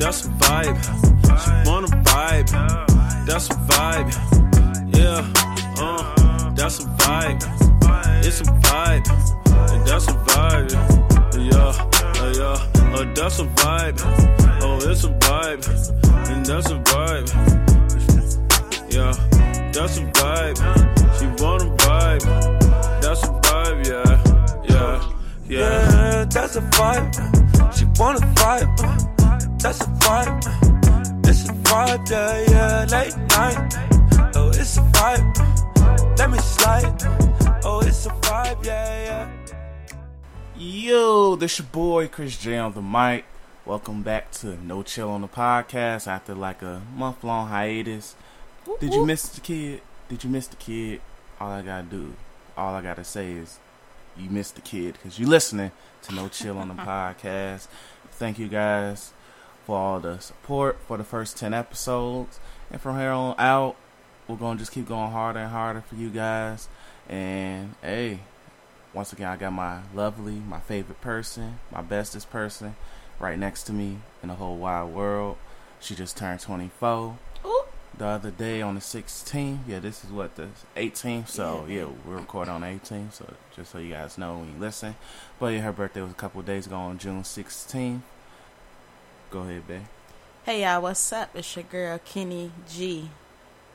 that's a vibe. She wanna vibe, that's a vibe. Yeah, uh, that's a vibe. It's a vibe, and that's a vibe. Yeah, uh, yeah, uh, that's a vibe. Oh, it's a vibe, and that's a vibe. Yeah, that's a vibe. She wanna vibe, that's a vibe. Yeah, yeah, yeah. Yeah, that's a vibe. She wanna vibe. That's a vibe. It's a vibe, yeah, yeah. Late night. Oh, it's a vibe. Let me slide. Oh, it's a vibe, yeah, yeah. Yo, this your boy Chris J on the mic. Welcome back to No Chill on the podcast after like a month long hiatus. Did you miss the kid? Did you miss the kid? All I gotta do, all I gotta say is you missed the kid because you're listening to No Chill on the podcast. Thank you guys for all the support for the first 10 episodes. And from here on out, we're gonna just keep going harder and harder for you guys. And hey, once again, I got my lovely, my favorite person, my bestest person right next to me in the whole wide world. She just turned 24 Ooh. the other day on the 16th. Yeah, this is what the 18th. So Yeah. yeah, we're recording on the 18th. So just so you guys know when you listen. But yeah, her birthday was a couple of days ago on June 16th. Go ahead, babe. Hey y'all, what's up? It's your girl Kenne G.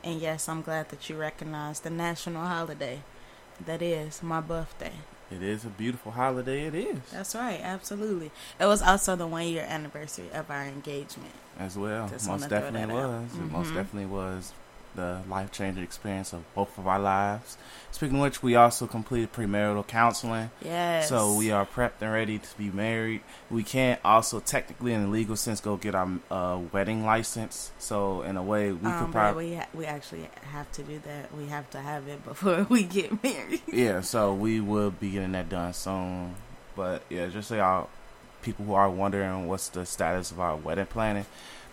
And yes, I'm glad that you recognize the national holiday. That is my birthday. It is a beautiful holiday. It is That's right, absolutely. It was also the one year anniversary of our engagement. as well. Just most definitely that out. was. It most mm-hmm. definitely was the life changing experience of both of our lives. Speaking of which, we also completed premarital counseling. Yes. So we are prepped and ready to be married. We can't also technically, in the legal sense, go get our uh, wedding license. So in a way, we um, could probably we ha- we actually have to do that. We have to have it before we get married. yeah. So we will be getting that done soon. But yeah, just so y'all people who are wondering what's the status of our wedding planning.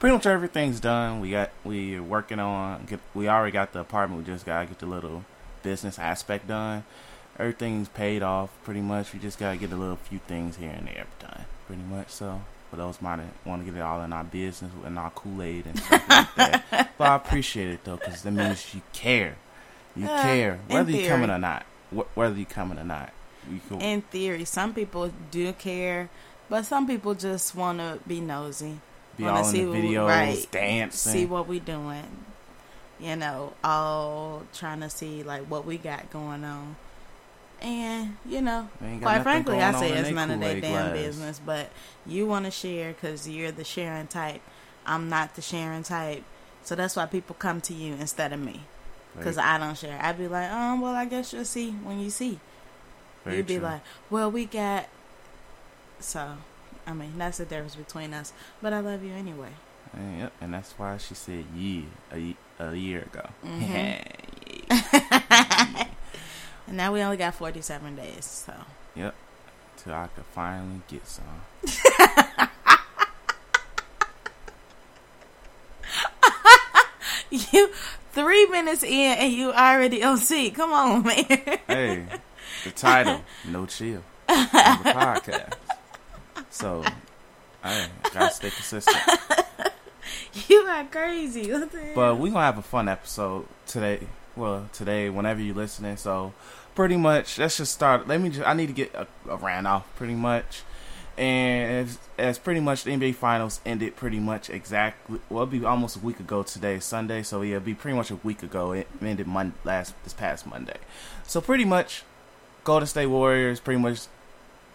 Pretty much everything's done. We got we are working on get we already got the apartment. We just gotta get the little business aspect done. Everything's paid off pretty much. We just gotta get a little few things here and there done. Pretty much so. For those might want to get it all in our business and our Kool Aid and stuff like that. But I appreciate it though, because that means you care. You Uh, care whether you're coming or not. Wh- Whether you're coming or not. You In theory, some people do care, but some people just want to be nosy. Be all in see the videos, right. dancing. see what we doing. You know, all trying to see like what we got going on. And you know, They ain't got quite frankly, I say it's none of their damn glass. business. But you want to share because you're the sharing type. I'm not the sharing type, so that's why people come to you instead of me because I don't share. I'd be like, um, well, I guess you'll see when you see. very You'd be true. like, well, we got. So, I mean, that's the difference between us. But I love you anyway. And, yep, and that's why she said yeah a, a year ago. Mhm. And now we only got 47 days, so. yep, till I could finally get some. You three minutes in and you already on C. Come on, man. hey, the title, No Chill, on the podcast. So, I gotta stay consistent. you are crazy. But we gonna have a fun episode today. Well, today, whenever you're listening. So, pretty much, let's just start. Let me. Just, I need to get a, a ran off, pretty much. And as, as pretty much the NBA Finals ended, pretty much exactly. Well, it'll be almost a week ago today, Sunday. So yeah, it'll be pretty much a week ago. It ended Monday, last this past Monday. So pretty much, Golden State Warriors pretty much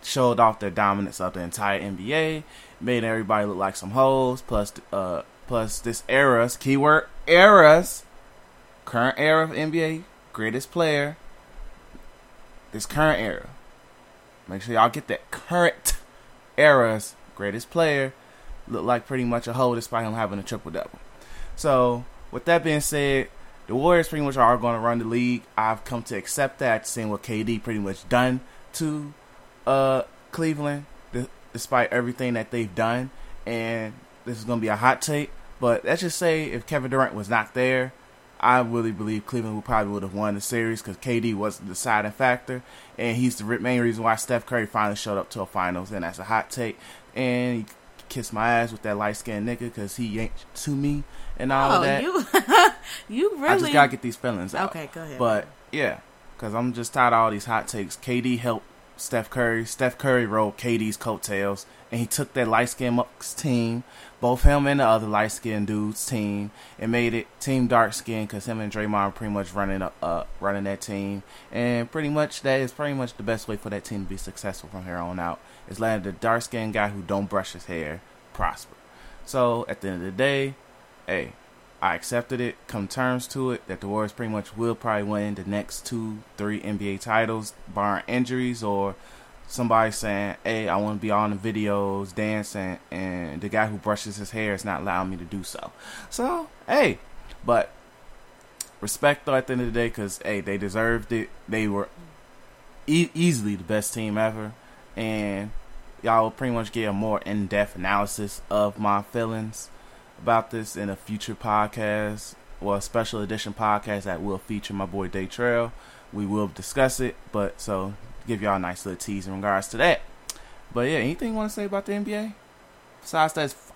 showed off their dominance of the entire NBA, made everybody look like some hoes. Plus, uh, plus this era's keyword eras, current era of NBA greatest player. This current era. Make sure y'all get that current era's greatest player look like pretty much a hoe despite him having a triple double. So, with that being said, the Warriors pretty much are going to run the league. I've come to accept that, seeing what KD pretty much done to uh, Cleveland, despite everything that they've done. And this is going to be a hot take, but let's just say if Kevin Durant was not there, I really believe Cleveland would probably would have won the series because KD was the deciding factor, and he's the main reason why Steph Curry finally showed up to a finals, and that's a hot take. And kiss my ass with that light skinned nigga because he ain't to me and all of Oh, that. you, you really? I just gotta get these feelings out. Okay, go ahead. But yeah, because I'm just tired of all these hot takes. KD helped Steph Curry. Steph Curry rode KD's coattails, and he took that light skinned team, both him and the other light skinned dude's team, and made it team dark skin because him and Draymond pretty much running up, uh, running that team, and pretty much that is pretty much the best way for that team to be successful from here on out. Is letting the dark skinned guy who don't brush his hair prosper. So at the end of the day, hey, I accepted it, come terms to it, that the Warriors pretty much will probably win the next two, three NBA titles, barring injuries or somebody saying, hey, I want to be on the videos dancing, and the guy who brushes his hair is not allowing me to do so. So, hey, but respect though at the end of the day, because, hey, they deserved it. They were e- easily the best team ever, and y'all will pretty much get a more in-depth analysis of my feelings about this in a future podcast or a special edition podcast that will feature my boy Day Trail. We will discuss it, but so give y'all a nice little tease in regards to that. But yeah, anything you want to say about the NBA? Besides that's F-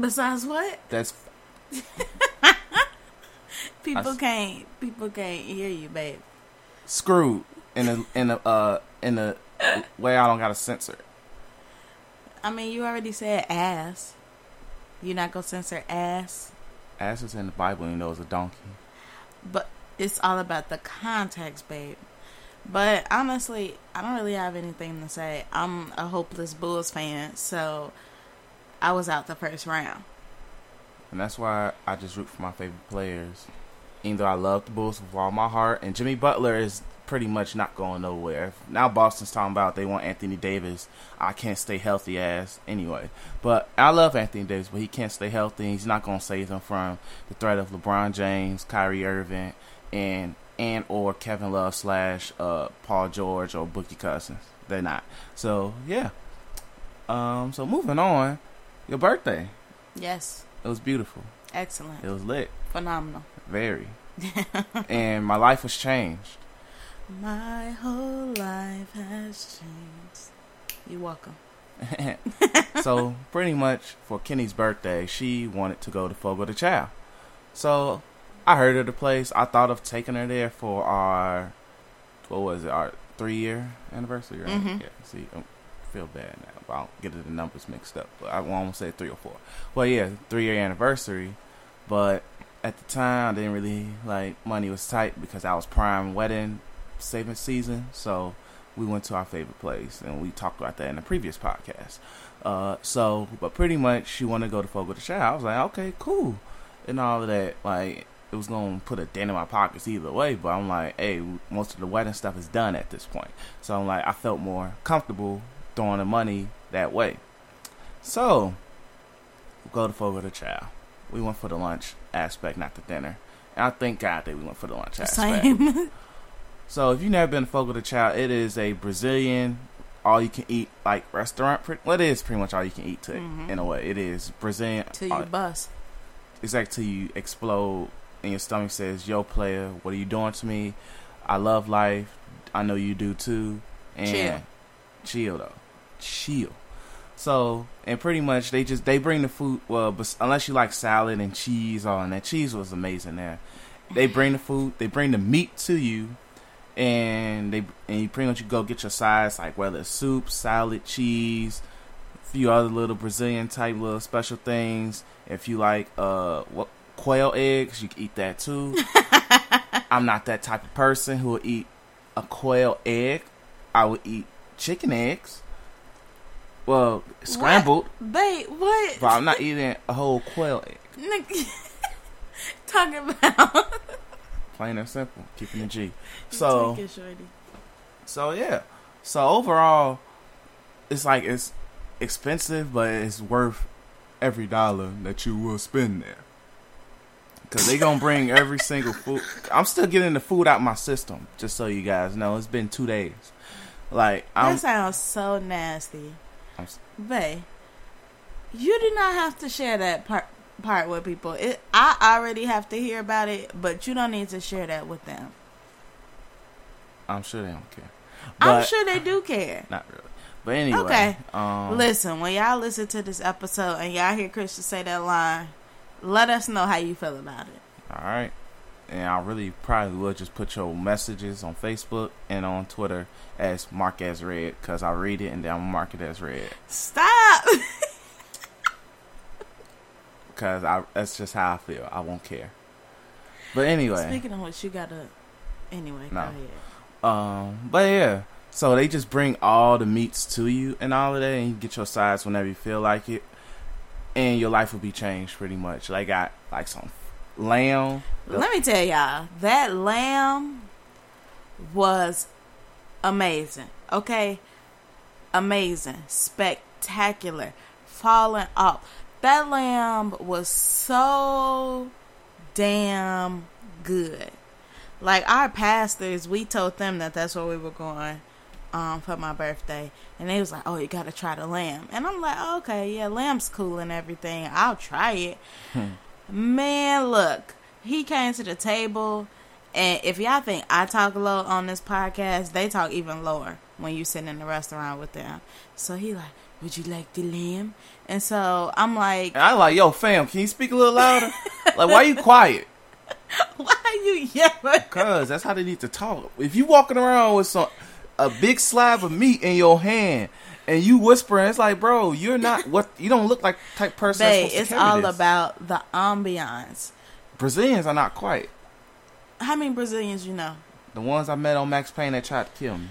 Besides what? that's F- People I- can't. People can't hear you, babe. screwed in a in a uh in a way I don't got to censor. it. I mean, you already said ass. You're not gonna censor ass, Ass is in the Bible, you know, it's a donkey. but it's all about the context, babe. But honestly, I don't really have anything to say. I'm a hopeless Bulls fan, so I was out the first round. And that's why I just root for my favorite players. Even though I love the Bulls with all my heart. And Jimmy Butler is pretty much not going nowhere. Now Boston's talking about they want Anthony Davis. I can't stay healthy ass anyway. But I love Anthony Davis, but he can't stay healthy. He's not going to save them from the threat of LeBron James, Kyrie Irving, and and or Kevin Love slash uh, Paul George or Boogie Cousins. They're not. So yeah. Um. So moving on, your birthday. Yes, It was beautiful. excellent, It was lit. phenomenal. Very. and my life was changed. My whole life has changed. You're welcome. so pretty much for Kenne's birthday, she wanted to go to Fogo de Chao. So I heard of the place. I thought of taking her there for our what was it? Our three year anniversary, right? Mhm. Yeah. See, I feel bad now. But I don't get the numbers mixed up. But I won't say three or four. Well, yeah, three year anniversary. But at the time, I didn't really like money was tight because I was prime wedding saving season. So we went to our favorite place, and we talked about that in the previous podcast. Uh, so, but pretty much she wanted to go to Fogo de Chao. I was like, okay, cool, and all of that. Like, it was gonna put a dent in my pockets either way. But I'm like, hey, most of the wedding stuff is done at this point. So I'm like, I felt more comfortable throwing the money that way. So, we go to Fogo de Chao. We went for the lunch aspect, not the dinner. And I thank God that we went for the lunch aspect. Same. So if you've never been to Fogo de Chao, it is a Brazilian all you can eat like restaurant. Well, it is pretty much all you can eat to Mhm. in a way. It is Brazilian. Till you uh, bust. exactly till you explode and your stomach says, "Yo, player, what are you doing to me? I love life. I know you do too." And Chill. chill though, chill. So and pretty much they just they bring the food. Well, unless you like salad and cheese, oh, and that cheese was amazing there. They bring the food. They bring the meat to you, and they and you pretty much you go get your sides like whether it's soup, salad, cheese, a few other little Brazilian type little special things. If you like uh what quail eggs, you can eat that too. I'm not that type of person who will eat a quail egg. I would eat chicken eggs. Well, scrambled, Babe, what? but I'm not eating a whole quail egg. Talking about. Plain and simple, keeping the G. So, it, so yeah. So overall, it's like it's expensive, but it's worth every dollar that you will spend there. Cause they gonna bring every single food. I'm still getting the food out my system, just so you guys know. It's been two days. Like I'm, that sounds so nasty. I'm Babe, you do not have to share that part part with people. It, I already have to hear about it, but you don't need to share that with them. I'm sure they don't care. I'm sure they do care. Not really. But anyway, Okay. Um, Listen, when y'all listen to this episode and y'all hear Christian say that line, let us know how you feel about it. All right. And I really probably will just put your messages on Facebook and on Twitter as mark as read because I read it and then I'm mark it as read Stop. because I that's just how I feel. I won't care. But anyway, Speaking of which, you gotta. Anyway, No. go ahead. um, but yeah, so they just bring all the meats to you and all of that, and you get your sides whenever you feel like it, and your life will be changed pretty much. Like I like some lamb. Let me tell y'all, that lamb was amazing. Okay? Amazing. Spectacular. Falling off. That lamb was so damn good. Like our pastors, we told them that that's where we were going um, for my birthday, and they was like, "Oh, you gotta try the lamb," and I'm like, oh, "Okay, yeah, lamb's cool and everything. I'll try it." Man, look, he came to the table, and if y'all think I talk low on this podcast, they talk even lower when you sit in the restaurant with them. So he like, "Would you like the lamb?" And so I'm like, And I like, yo, fam, can you speak a little louder? like, why you quiet? "Why are you yelling?" Cause that's how they need to talk. If you walking around with some a big slab of meat in your hand and you whispering, it's like, bro, you're not what you don't look like type person. that's Babe, to it's all this. about the ambiance. Brazilians are not quiet. How many Brazilians you know? The ones I met on Max Payne that tried to kill me.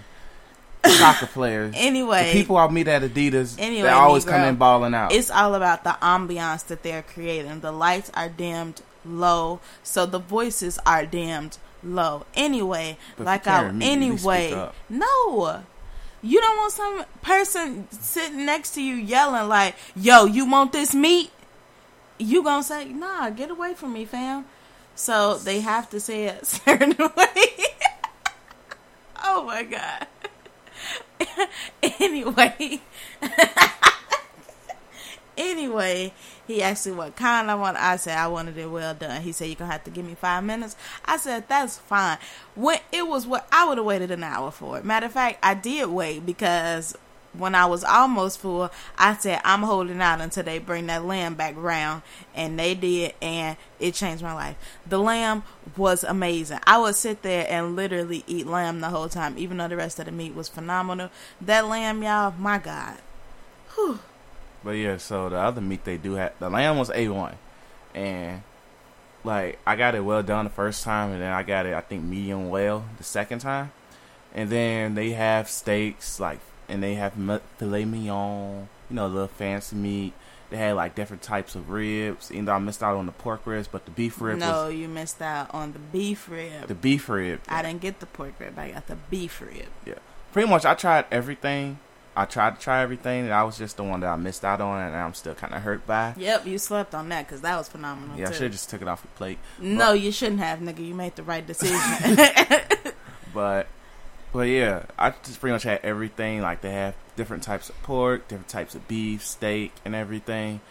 Soccer players. Anyway, the people I meet at Adidas Anyway, that always Negro, come in balling out. it's all about the ambiance that they're creating. The lights are dimmed low, so the voices are dimmed low. Anyway, But like I carry me, at least speak anyway, no. You don't want some person sitting next to you yelling like, "Yo, you want this meat?" You gonna say, "Nah, get away from me, fam." So they have to say it certain way. oh my god. anyway, anyway, he asked me what kind I want. I said I wanted it well done. He said you're gonna have to give me five minutes. I said that's fine. When it was what I would have waited an hour for. it. Matter of fact, I did wait because when I was almost full, I said I'm holding out until they bring that lamb back round, and they did, and it changed my life. The lamb was amazing. I would sit there and literally eat lamb the whole time, even though the rest of the meat was phenomenal. That lamb, y'all, my God. Whew. But yeah, so the other meat they do have the lamb was A one, and like I got it well done the first time, and then I got it I think medium well the second time, and then they have steaks like and they have filet mignon, you know, the fancy meat. They had like different types of ribs. Even though I missed out on the pork ribs, but the beef rib No, was you missed out on the beef rib. the beef rib. I didn't get the pork rib. I got the beef rib. Yeah, pretty much. I tried everything. I tried to try everything, and I was just the one that I missed out on, and I'm still kind of hurt by. Yep, you slept on that because that was phenomenal. Yeah, I should have just took it off the plate. No, you shouldn't have, nigga. You made the right decision. But, but yeah, I just pretty much had everything. Like they have different types of pork, different types of beef, steak, and everything.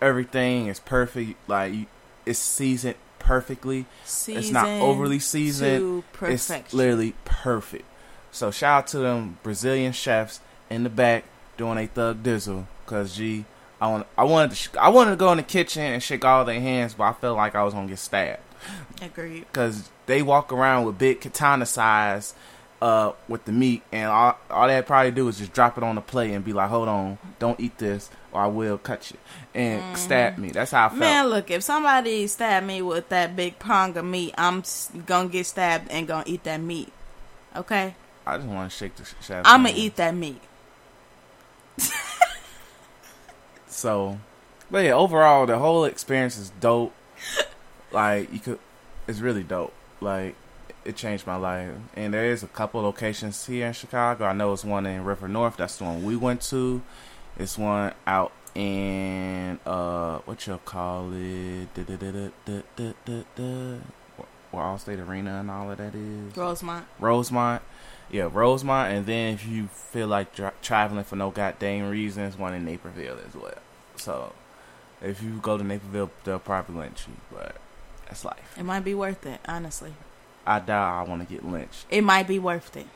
Everything is perfect. Like you- it's seasoned perfectly. it's not Seasoned overly seasoned. It's literally perfect. So shout out to them Brazilian chefs in the back doing a thug dizzle. Cause G, I want I wanted to sh- I wanted to go in the kitchen and shake all their hands, but I felt like I was gonna get stabbed. Agreed. because they walk around with big katana size uh, with the meat, and all, all they probably do is just drop it on the plate and be like, "Hold on, don't eat this, or I will cut you," and stab me. That's how I felt. Man, look, if somebody stabbed me with that big prong of meat, I'm gonna get stabbed and gonna eat that meat. Okay? I just want to shake the sh- chef's I'm gonna eat that meat. So, but yeah, overall, the whole experience is dope. like you could, it's really dope. Like it changed my life. And there is a couple locations here in Chicago. I know it's one in River North. That's the one we went to. It's one out in uh, what you call it? Da, da. Where Allstate Arena and all of that is. Rosemont. Rosemont. Yeah, Rosemont, and then if you feel like dri- traveling for no goddamn reasons, one in Naperville as well. So, if you go to Naperville, they'll probably lynch you, but that's life. It might be worth it, honestly. I doubt I want to get lynched. It might be worth it.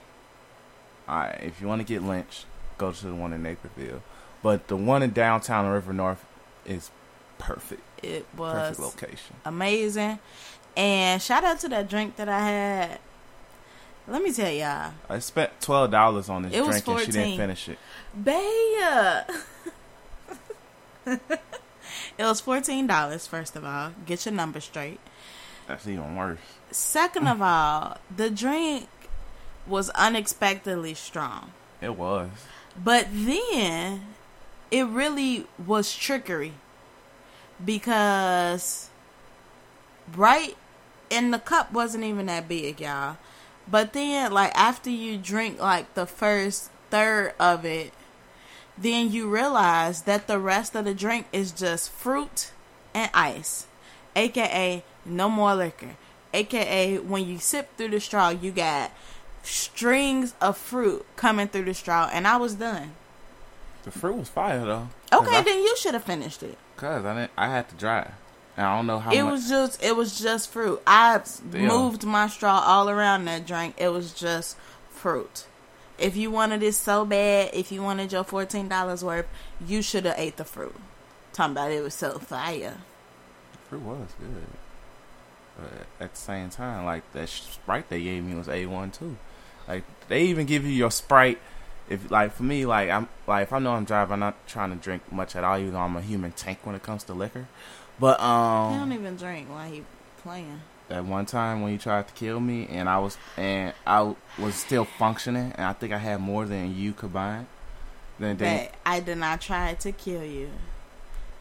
Alright, if you want to get lynched, go to the one in Naperville. But the one in downtown River North is perfect. It was Perfect location. amazing. And shout out to that drink that I had. Let me tell y'all, I spent twelve dollars on this It drink and she didn't finish it. Baya. it was fourteen dollars. First of all, get your number straight. That's even worse. Second of all, the drink was unexpectedly strong. It was. But then it really was trickery because right and the cup wasn't even that big, y'all. But then like after you drink like the first third of it, then you realize that the rest of the drink is just fruit and ice, aka no more liquor, aka when you sip through the straw, you got strings of fruit coming through the straw, and I was done. The fruit was fire though. Okay, I, then you should have finished it. Cause I didn't. I had to dry. And I don't know how it much. was just it was just fruit. I Still. moved my straw all around that drink. It was just fruit. If you wanted it so bad, if you wanted your fourteen dollars worth, you should have ate the fruit. Talking about it was so fire. The fruit was good. But at the same time, like that Sprite they gave me was a one too. Like they even give you your Sprite. If like for me, like I'm like if I know I'm driving, I'm not trying to drink much at all. Even though I'm a human tank when it comes to liquor. But um, He don't even drink while he playing. at one time when you tried to kill me, and I was and I was still functioning, and I think I had more than you combined. Then they, But I did not try to kill you.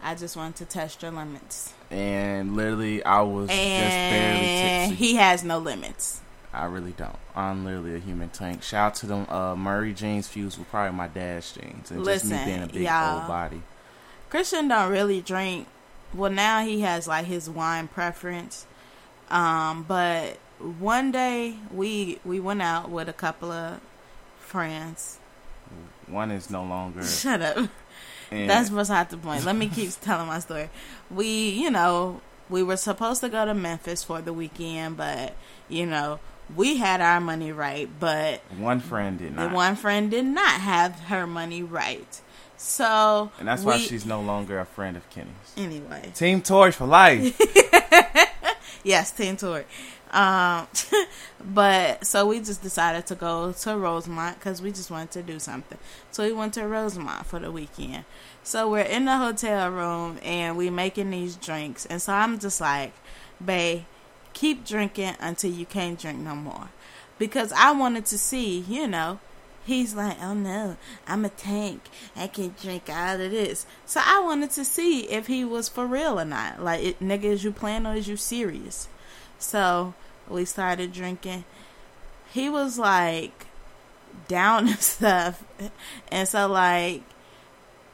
I just wanted to test your limits. and literally I was just barely And tipsy. he has no limits. I really don't. I'm literally a human tank. Shout out to them uh, Murray jeans fused with probably my dad's jeans, and just me being a big old body. Christian don't really drink. Well, now he has like his wine preference. Um, but one day we we went out with a couple of friends. One is no longer. Shut up. And That's beside the point. Let me keep telling my story. We, you know, we were supposed to go to Memphis for the weekend, but you know, we had our money right, but one friend did the not, one friend did not have her money right. So and that's why she's no longer a friend of Kenne's. anyway. Team Tory for life. Yes, Team Tory. Um, but so we just decided to go to Rosemont because we just wanted to do something. So we went to Rosemont for the weekend. So we're in the hotel room and we making these drinks, and so I'm just like, "Babe, keep drinking until you can't drink no more," because I wanted to see, you know. He's like, oh no, I'm a tank. I can drink all of this. So I wanted to see if he was for real or not. Like, it, nigga, is you playing or is you serious? So we started drinking. He was like down and stuff. And so, like,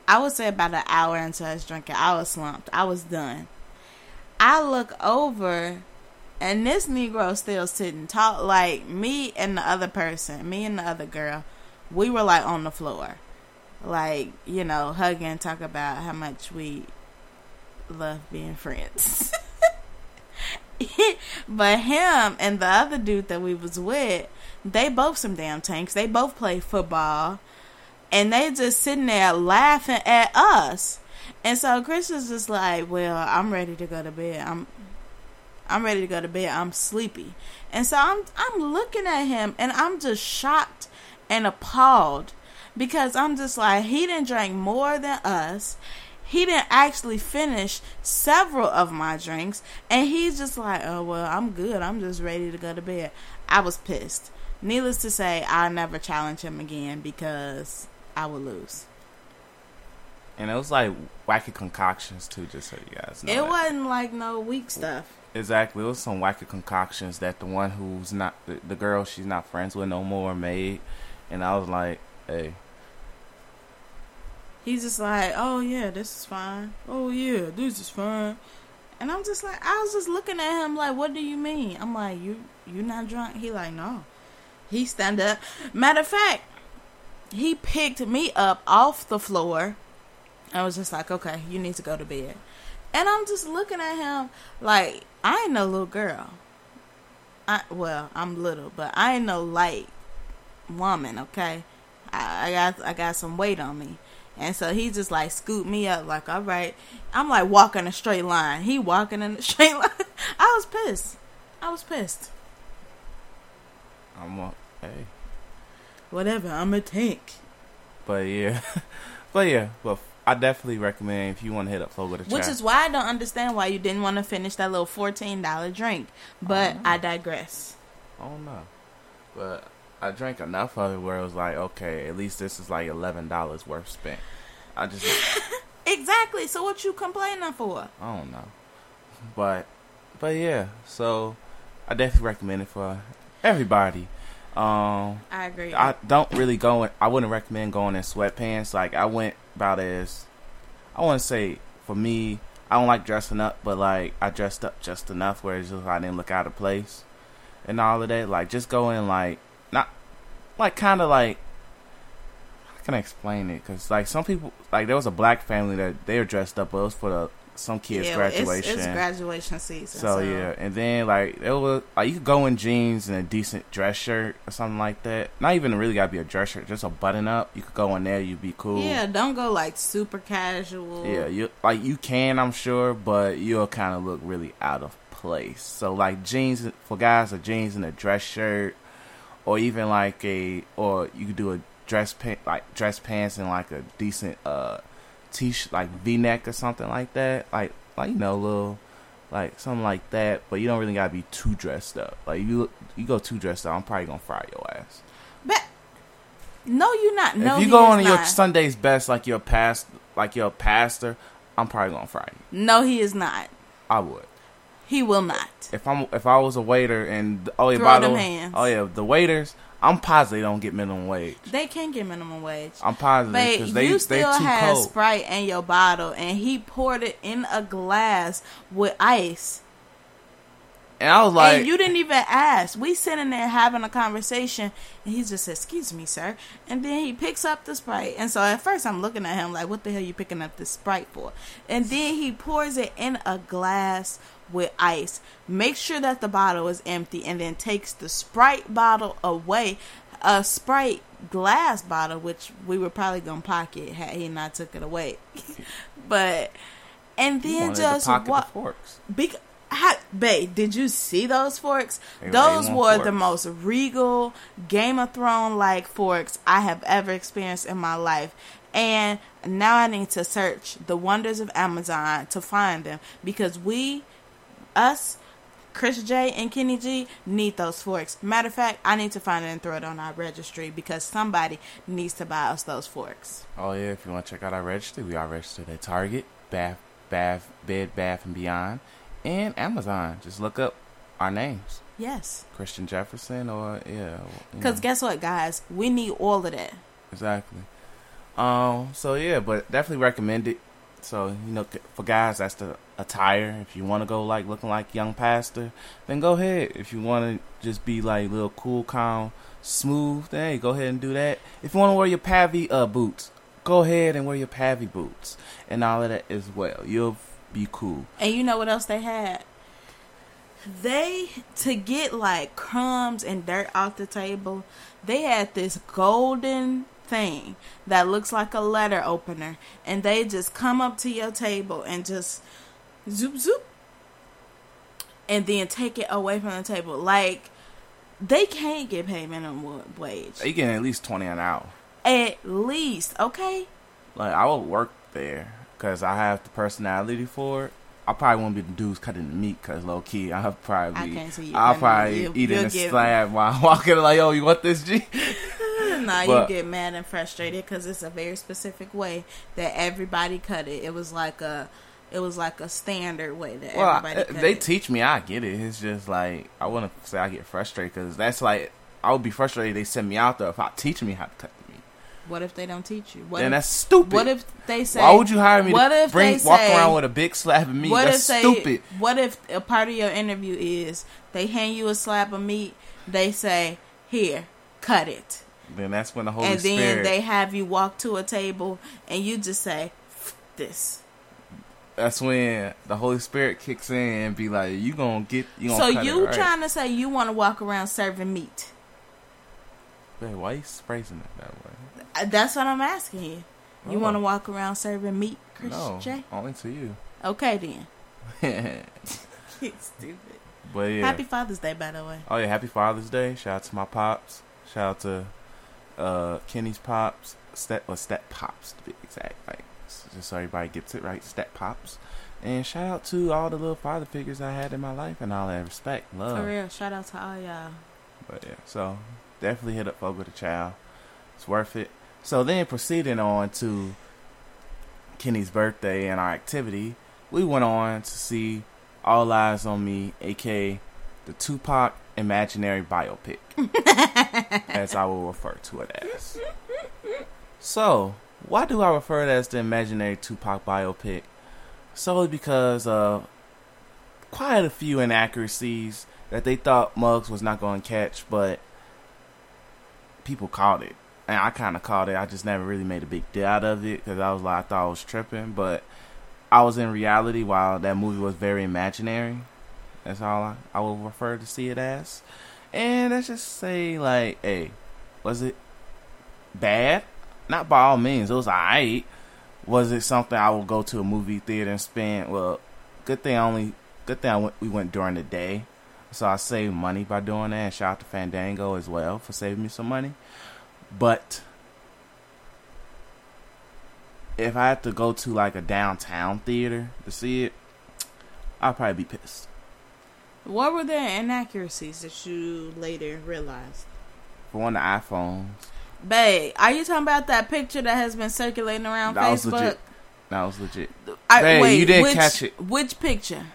I would say about an hour into us drinking, I was slumped. I was done. I look over and this Negro still sitting talk like me and the other person, me and the other girl, we were like on the floor. Like, you know, hugging, talk about how much we love being friends. but him and the other dude that we was with, they both some damn tanks. They both play football. And they just sitting there laughing at us. And so Chris was just like, Well, I'm ready to go to bed. I'm I'm ready to go to bed. I'm sleepy. And so I'm I'm looking at him and I'm just shocked and appalled because I'm just like he didn't drink more than us. He didn't actually finish several of my drinks and he's just like, "Oh, well, I'm good. I'm just ready to go to bed." I was pissed. Needless to say, I'll never challenge him again because I would lose. And it was like wacky concoctions too, just so you guys know. It that. wasn't like no weak stuff. Exactly. It was some wacky concoctions that the one who's not the, the girl she's not friends with no more made, and I was like, hey, He's just like, oh yeah, this is fine. Oh yeah, this is fine. And I'm just like, I was just looking at him like, what do you mean? I'm like, you you not drunk? He like, no. He stand up. Matter of fact, he picked me up off the floor. I was just like, okay, you need to go to bed. And I'm just looking at him like, I ain't no little girl. I well, I'm little, but I ain't no light woman, okay? I, I got I got some weight on me. And so he just like scooped me up, like, all right. I'm like walking a straight line. He walking in a straight line. I was pissed. I was pissed. I'm a, hey, Whatever. I'm a tank. but yeah, but yeah, but I definitely recommend if you want to hit up Fogo de Chao Which is why I don't understand why you didn't want to finish that little fourteen dollar drink. But Oh. I digress. Oh, I don't know, but I drank enough of it where it was like, okay, at least this is like eleven dollars worth spent. I just, Exactly. So what you complaining for? I don't know, but, but yeah. So I definitely recommend it for everybody. Um, I agree. I don't really go in. I wouldn't recommend going in sweatpants. Like I went about as I want to say for me, I don't like dressing up, but like I dressed up just enough where it's just I didn't look out of place and all of that. Like just go in like like kind of like how can I explain it? Because like some people like there was a black family that they were dressed up, but it was for the some kids yeah, graduation. It's, it's graduation season. So, yeah, and then like it was like you could go in jeans and a decent dress shirt or something like that. Not even really gotta be a dress shirt, just a button up. You could go in there, you'd be cool. Yeah, don't go like super casual. yeah. You like you can, I'm sure, but you'll kind of look really out of place. So like jeans for guys, a jeans and a dress shirt, or even like a or you could do a dress pant like dress pants and like a decent uh t-shirt like v-neck or something like that. Like like you know little like something like that. But you don't really gotta be too dressed up. Like you you go too dressed up i'm probably gonna fry your ass. But no, you're not. No, if you go on your sunday's best like your past like your pastor i'm probably gonna fry you. No, he is not. i would He will not. if i'm if i was a waiter and oh yeah Throw by them the hands. oh yeah the waiters i'm positive they don't get minimum wage They can't get minimum wage. i'm positive because they you still too had cold Sprite in your bottle, and he poured it in a glass with ice. and i was like and you didn't even ask. We sitting there having a conversation, and he just said, "Excuse me, sir." And then he picks up the Sprite. And so at first, I'm looking at him like, "What the hell you picking up this Sprite for?" And then he pours it in a glass with ice. Make sure that the bottle is empty, and then takes the Sprite bottle away. A Sprite glass bottle, which we were probably gonna pocket had he not took it away. but and then just what? forks Big, babe, did you see those forks? They those A1 were the most regal Game of Thrones like forks I have ever experienced in my life. And now I need to search the wonders of Amazon to find them because we, us, Chris J and Kenne G need those forks. Matter of fact, I need to find it and throw it on our registry because somebody needs to buy us those forks. Oh yeah, if you want to check out our registry, we are registered at Target, Bath, Bath, Bed, Bath and Beyond, and Amazon. Just look up our names, Yes. Christian Jefferson, or yeah. Because guess what, guys? We need all of that. exactly. Um. So yeah, but definitely recommend it. So you know, for guys, that's the attire. If you want to go like looking like young pastor, then go ahead. If you want to just be like little cool, calm, smooth, then hey, go ahead and do that. If you want to wear your pavy uh boots, go ahead and wear your pavy boots and all of that as well. You'll be cool. And you know what else they had? They to get like crumbs and dirt off the table, they had this golden thing that looks like a letter opener and they just come up to your table and just zoop zoop and then take it away from the table like they can't get paid minimum wage You get at least twenty an hour. at least okay Like I would work there because I have the personality for it. I probably won't be the dudes cutting the meat because low key I'll probably I can't see you. I'll probably it. You- eating you'll a slab while I'm walking like yo you want this G? nah, But- you get mad and frustrated because it's a very specific way that everybody cut it. It was like a, it was like a standard way that Well, everybody uh, I- cut they it. teach me I get it. It's just like I wouldn't say I get frustrated because that's like I would be frustrated they send me out there if I teach me how to cut the meat. what if they don't teach you? What then if, that's stupid. what if they say? Why would you hire me what to if bring they walk say- around with a big slab of meat? What That's if they? stupid. What if a part of your interview is they hand you a slab of meat? They say, "Here, cut it," Then that's when the Holy and then they have you walk to a table and you just say, "F- "This." That's when the Holy Spirit kicks in and be like, "You gonna get you gonna So you right. trying to say you want to walk around serving meat? Wait, why you phrasing it that way? Uh, That's what I'm asking you. You Oh. want to walk around serving meat, Chris No, J? only to you. Okay then. but Stupid. yeah. Happy Father's Day, by the way. Oh yeah, happy Father's Day. Shout out to my pops. Shout out to uh Kenne's pops. Step or step pops to be exact. Like just so everybody gets it right, step pops. And shout out to all the little father figures I had in my life and all that respect, love. For real, shout out to all y'all. But yeah, so definitely hit up Fogo de Chao. It's worth it. So then proceeding on to Kenne's birthday and our activity, we went on to see All Eyez on Me, aka the Tupac Imaginary Biopic, as I will refer to it as. So, why do I refer to it as the Imaginary Tupac Biopic? Solely because of quite a few inaccuracies that they thought Muggs was not going to catch, but people caught it. And I kind of caught it. I just never really made a big deal out of it because I was like, I thought I was tripping. But I was in reality while that movie was very imaginary. That's all I, I will refer to see it as. And let's just say, like, hey, was it bad? Not by all means. It was alright. Was it something I would go to a movie theater and spend? Well, good thing I only, good thing I went, we went during the day. So I saved money by doing that. And shout out to Fandango as well for saving me some money. But if I had to go to like a downtown theater to see it, I'd probably be pissed. What were the inaccuracies that you later realized? For one, the iPhones. Babe, are you talking about that picture that has been circulating around That was Facebook? legit. That was legit. I, Babe, wait, you didn't which, catch it. Which picture?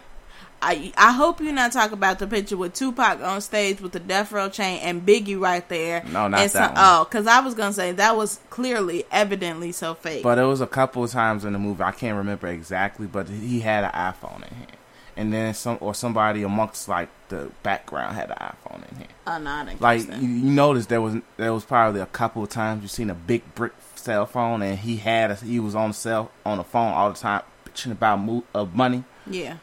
I I hope you're not talking about the picture with Tupac on stage with the death row chain and Biggie right there. No, not and that one. Oh, because I was gonna say that was clearly, evidently so fake. But it was a couple of times in the movie. I can't remember exactly, but he had an iPhone in hand. And then some or somebody amongst like the background had an iPhone in here. oh no, I didn't Like you, you noticed there was there was probably a couple of times you seen a big brick cell phone and he had a, he was on the cell on the phone all the time bitching about mo- uh, money. yeah.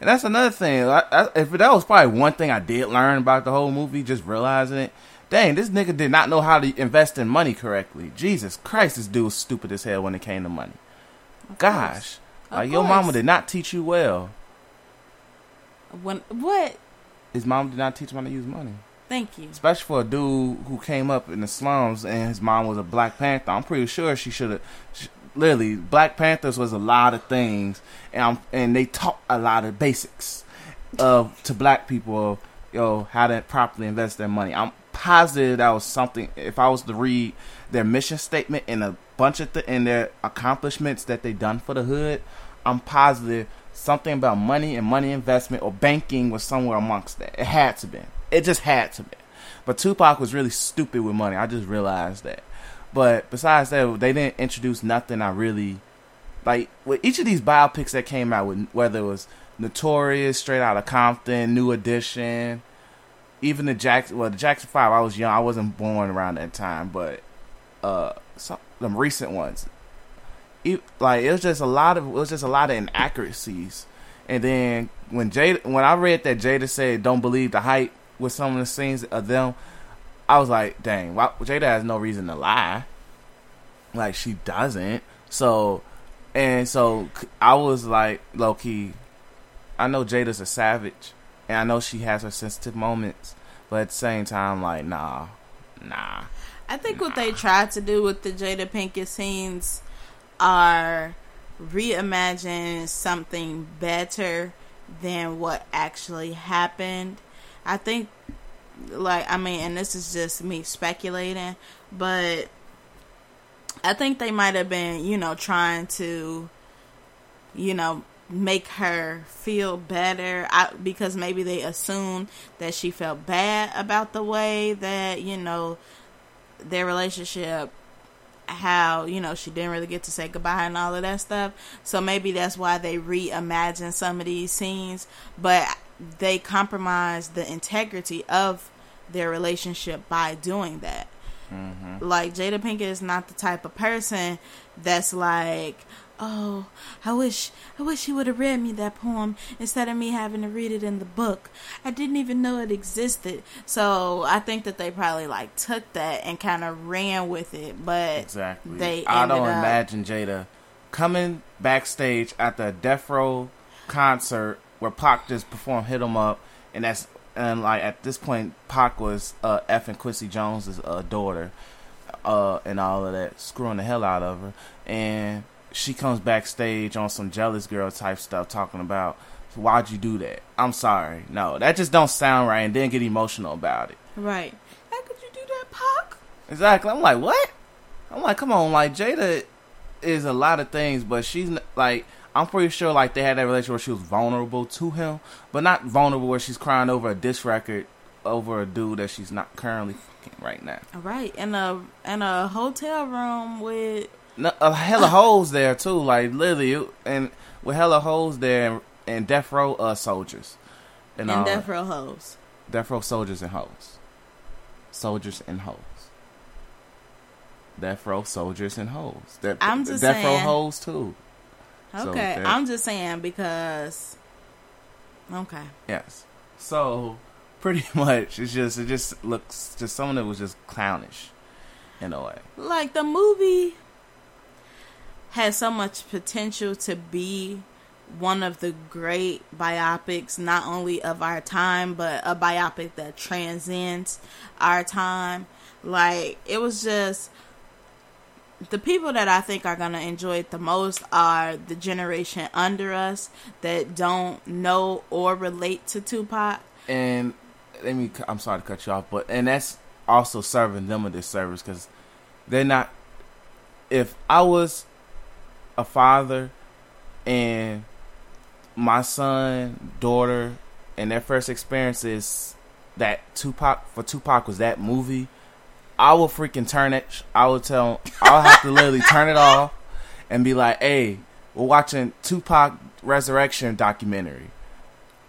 And that's another thing. I, I, if that was probably one thing I did learn about the whole movie, just realizing it. Dang, this nigga did not know how to invest in money correctly. Jesus Christ, this dude was stupid as hell when it came to money. Gosh, like your mama did not teach you well. When what? His mom did not teach him how to use money. Thank you. Especially for a dude who came up in the slums and his mom was a Black Panther. I'm pretty sure she should have. Literally, Black Panthers was a lot of things, and I'm, and they taught a lot of basics of to Black people of yo how to properly invest their money. I'm positive that was something. If I was to read their mission statement and a bunch of th- and their accomplishments that they done for the hood, I'm positive something about money and money investment or banking was somewhere amongst that. It had to be. It just had to be. But Tupac was really stupid with money. I just realized that. But besides that, they didn't introduce nothing I really like. With each of these biopics that came out, with whether it was Notorious, Straight Outta Compton, New Edition, even the Jackson. Well, the Jackson Five. I was young. I wasn't born around that time, but uh, some them recent ones. It, like it was just a lot of it was just a lot of inaccuracies. And then when Jada, when I read that Jada said, "Don't believe the hype," with some of the scenes of them, I was like, "Dang, why, Jada has no reason to lie." Like she doesn't. So, and so I was like, low key. I know Jada's a savage, and I know she has her sensitive moments, but at the same time, like, nah, nah. I think what they tried to do with the Jada Pinkett scenes are reimagine something better than what actually happened. I think, like, I mean, and this is just me speculating, but I think they might have been, you know, trying to, you know, make her feel better I, because maybe they assumed that she felt bad about the way that, you know, their relationship how you know she didn't really get to say goodbye and all of that stuff. So maybe that's why they reimagine some of these scenes. But they compromise the integrity of their relationship by doing that. Mm-hmm. Like Jada Pinkett is not the type of person that's like, "Oh, I wish, I wish he would have read me that poem instead of me having to read it in the book. I didn't even know it existed." So I think that they probably like took that and kind of ran with it, but Exactly. They I don't up- imagine Jada coming backstage at the Death Row concert where Pac just performed "Hit 'Em Up," and that's and like at this point, Pac was uh, F and Quincy Jones's uh, daughter, uh, and all of that, screwing the hell out of her, and she comes backstage on some jealous girl type stuff, talking about why'd you do that? I'm sorry, no, that just don't sound right, and then get emotional about it. right. How could you do that, Pac? Exactly. I'm like, what? I'm like, come on, like Jada is a lot of things, but she's like, I'm pretty sure like they had that relationship where she was vulnerable to him, but not vulnerable where she's crying over a diss record over a dude that she's not currently fucking right now. Right in a in a hotel room with No, a hella hoes there too, like literally, and with hella hoes there and, and death row uh, soldiers and, and all death row hoes. death row soldiers and hoes, soldiers and hoes. Death row soldiers and hoes. Death, I'm just death row hoes too. So Okay, that- I'm just saying because. Okay. Yes. So pretty much, it's just it just looks just someone that was just clownish in a way. like the movie has so much potential to be one of the great biopics not only of our time but a biopic that transcends our time like it was just the people that I think are going to enjoy it the most are the generation under us that don't know or relate to Tupac. And let me, I'm sorry to cut you off, but and that's also serving them a disservice because they're not. If I was a father and my son, daughter, and their first experience is that Tupac for Tupac was that movie, I will freaking turn it. I will tell. I'll have to literally turn it off and be like, "Hey, we're watching Tupac Resurrection documentary.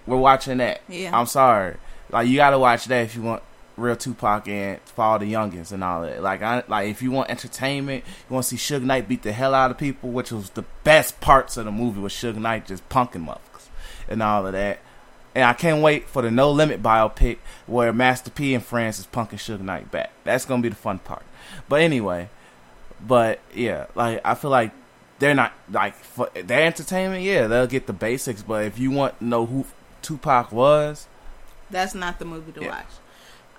We're watching that. Yeah. I'm sorry. Like you got to watch that if you want real Tupac and for all the youngins and all that. Like I like if you want entertainment, you want to see Suge Knight beat the hell out of people, which was the best parts of the movie was Suge Knight just punking motherfuckers and all of that. And I can't wait for the No Limit biopic where Master P and friends is punking Suge Knight back. That's gonna be the fun part. But anyway, but yeah, like I feel like they're not like for their entertainment. Yeah, they'll get the basics. But if you want to know who Tupac was, That's not the movie to Yeah. watch.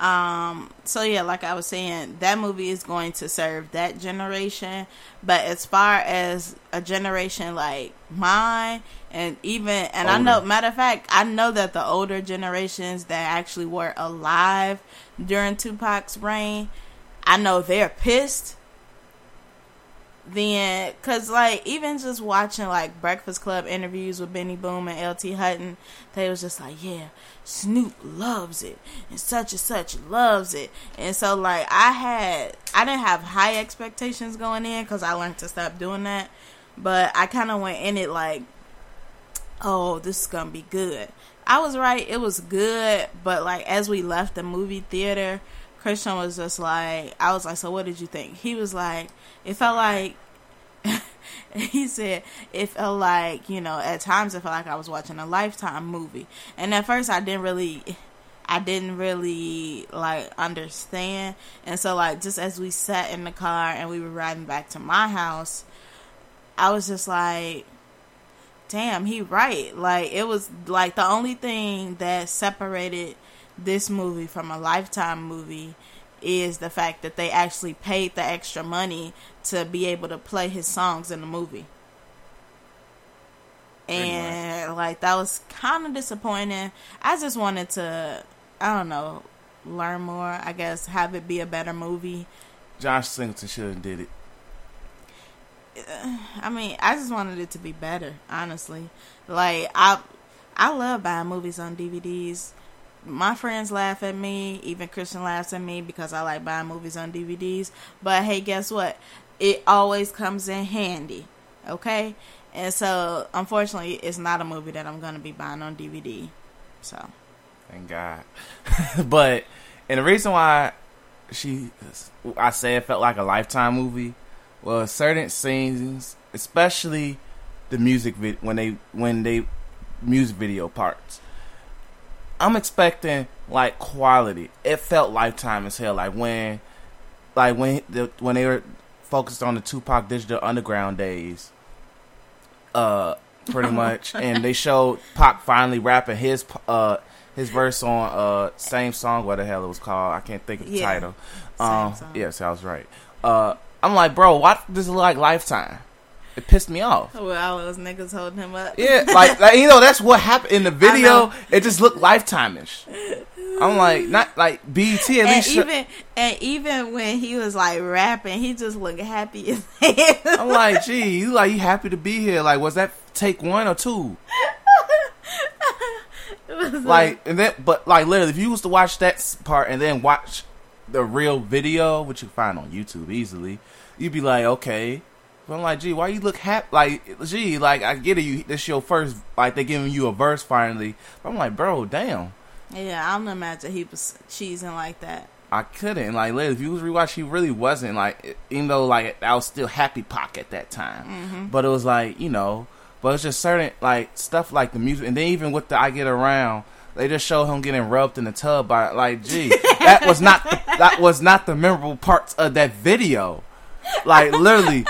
Um, so yeah, like I was saying, that movie is going to serve that generation. But as far as a generation like mine, and even and I know, matter of fact, I know that the older generations that actually were alive during Tupac's reign, I know they're pissed. Then, cause like even just watching like Breakfast Club interviews with Benny Boom and LT Hutton, they was just like, yeah, Snoop loves it and such and such loves it, and so like I had I didn't have high expectations going in because I learned to stop doing that, but I kind of went in it like, oh, this is gonna be good. I was right, it was good, but like as we left the movie theater, Christian was just like, I was like, so what did you think? He was like, it felt like. he said it felt like you know at times it felt like I was watching a lifetime movie, and at first I didn't really, I didn't really like understand, and so like just as we sat in the car and we were riding back to my house, I was just like, damn, he right. Like it was like the only thing that separated this movie from a lifetime movie is the fact that they actually paid the extra money to be able to play his songs in the movie. And like that was kind of disappointing. I just wanted to I don't know, learn more, I guess have it be a better movie. John Singleton should have did it. I mean, I just wanted it to be better, honestly. Like I I love buying movies on DVDs. My friends laugh at me, even Christian laughs at me because I like buying movies on DVDs. But hey, guess what? It always comes in handy. Okay? And so, unfortunately, it's not a movie that I'm going to be buying on DVD. So, Thank God. but and the reason why she I say it felt like a lifetime movie was certain scenes, especially the music vid- when they when they music video parts. I'm expecting like quality. It felt lifetime as hell. Like when, like when the when they were focused on the Tupac Digital Underground days. Uh, pretty much, and they showed Pac finally rapping his uh his verse on uh same song. What the hell it was called? I can't think of the Yeah. title. Um, yes, I was right. Uh, I'm like, bro, why does it look like Lifetime? It pissed me off. Oh, With all those niggas holding him up. Yeah, like, like you know, that's what happened in the video. It just looked lifetime-ish. I'm like, not like BT at and least. even and even when he was like rapping, he just looked happy as hell. I'm like, gee, you like you happy to be here? Like, was that take one or two? Like, and then, but like, literally, if you was to watch that part and then watch the real video, which you find on YouTube easily, you'd be like, okay. But I'm like, gee, why you look happy? Like, gee, like I get it. You this your first, like they giving you a verse finally. But I'm like, bro, damn. yeah, I don't imagine he was cheesing like that. I couldn't like literally, if you was rewatch, he really wasn't like even though like I was still happy Pac at that time, mm-hmm. but it was like you know, but it's just certain like stuff like the music, and then even with the I get around, they just show him getting rubbed in the tub by like, gee, that was not the, that was not the memorable parts of that video, like literally.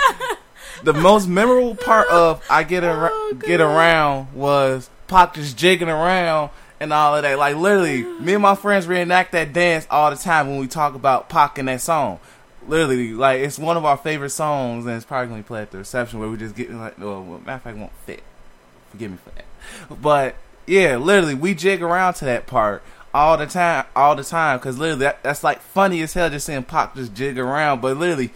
The most memorable part of I get ar- Oh, get around was Pac just jigging around and all of that. Like literally, me and my friends reenact that dance all the time when we talk about Pac and that song. Literally, like it's one of our favorite songs, and it's probably gonna play at the reception where we just get like, well, well, matter of fact, it won't fit. Forgive me for that. But yeah, literally, we jig around to that part all the time, all the time, because literally that, that's like funny as hell just seeing Pac just jig around. But literally,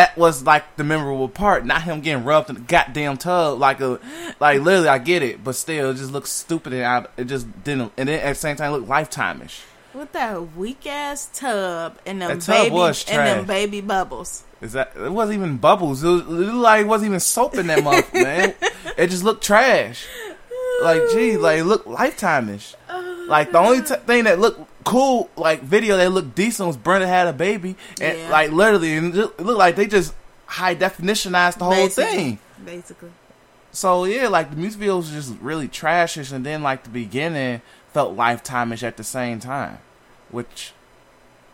that was like the memorable part, not him getting rubbed in the goddamn tub like a like literally I get it, but still it just looks stupid and I, it just didn't and then at the same time looked lifetime ish. With that weak ass tub and them tub baby and them baby bubbles. Is that it wasn't even bubbles. It, was, it looked like it wasn't even soap in that month, man. It just looked trash. Like gee, like it looked lifetime ish. Like the only t- thing that looked cool, like video that looked decent was Brenda had a baby, and Yeah. like literally, and it looked like they just high definitionized the whole Basically. thing. Basically. So yeah, like the music video was just really trashish, and then like the beginning felt lifetime-ish at the same time, which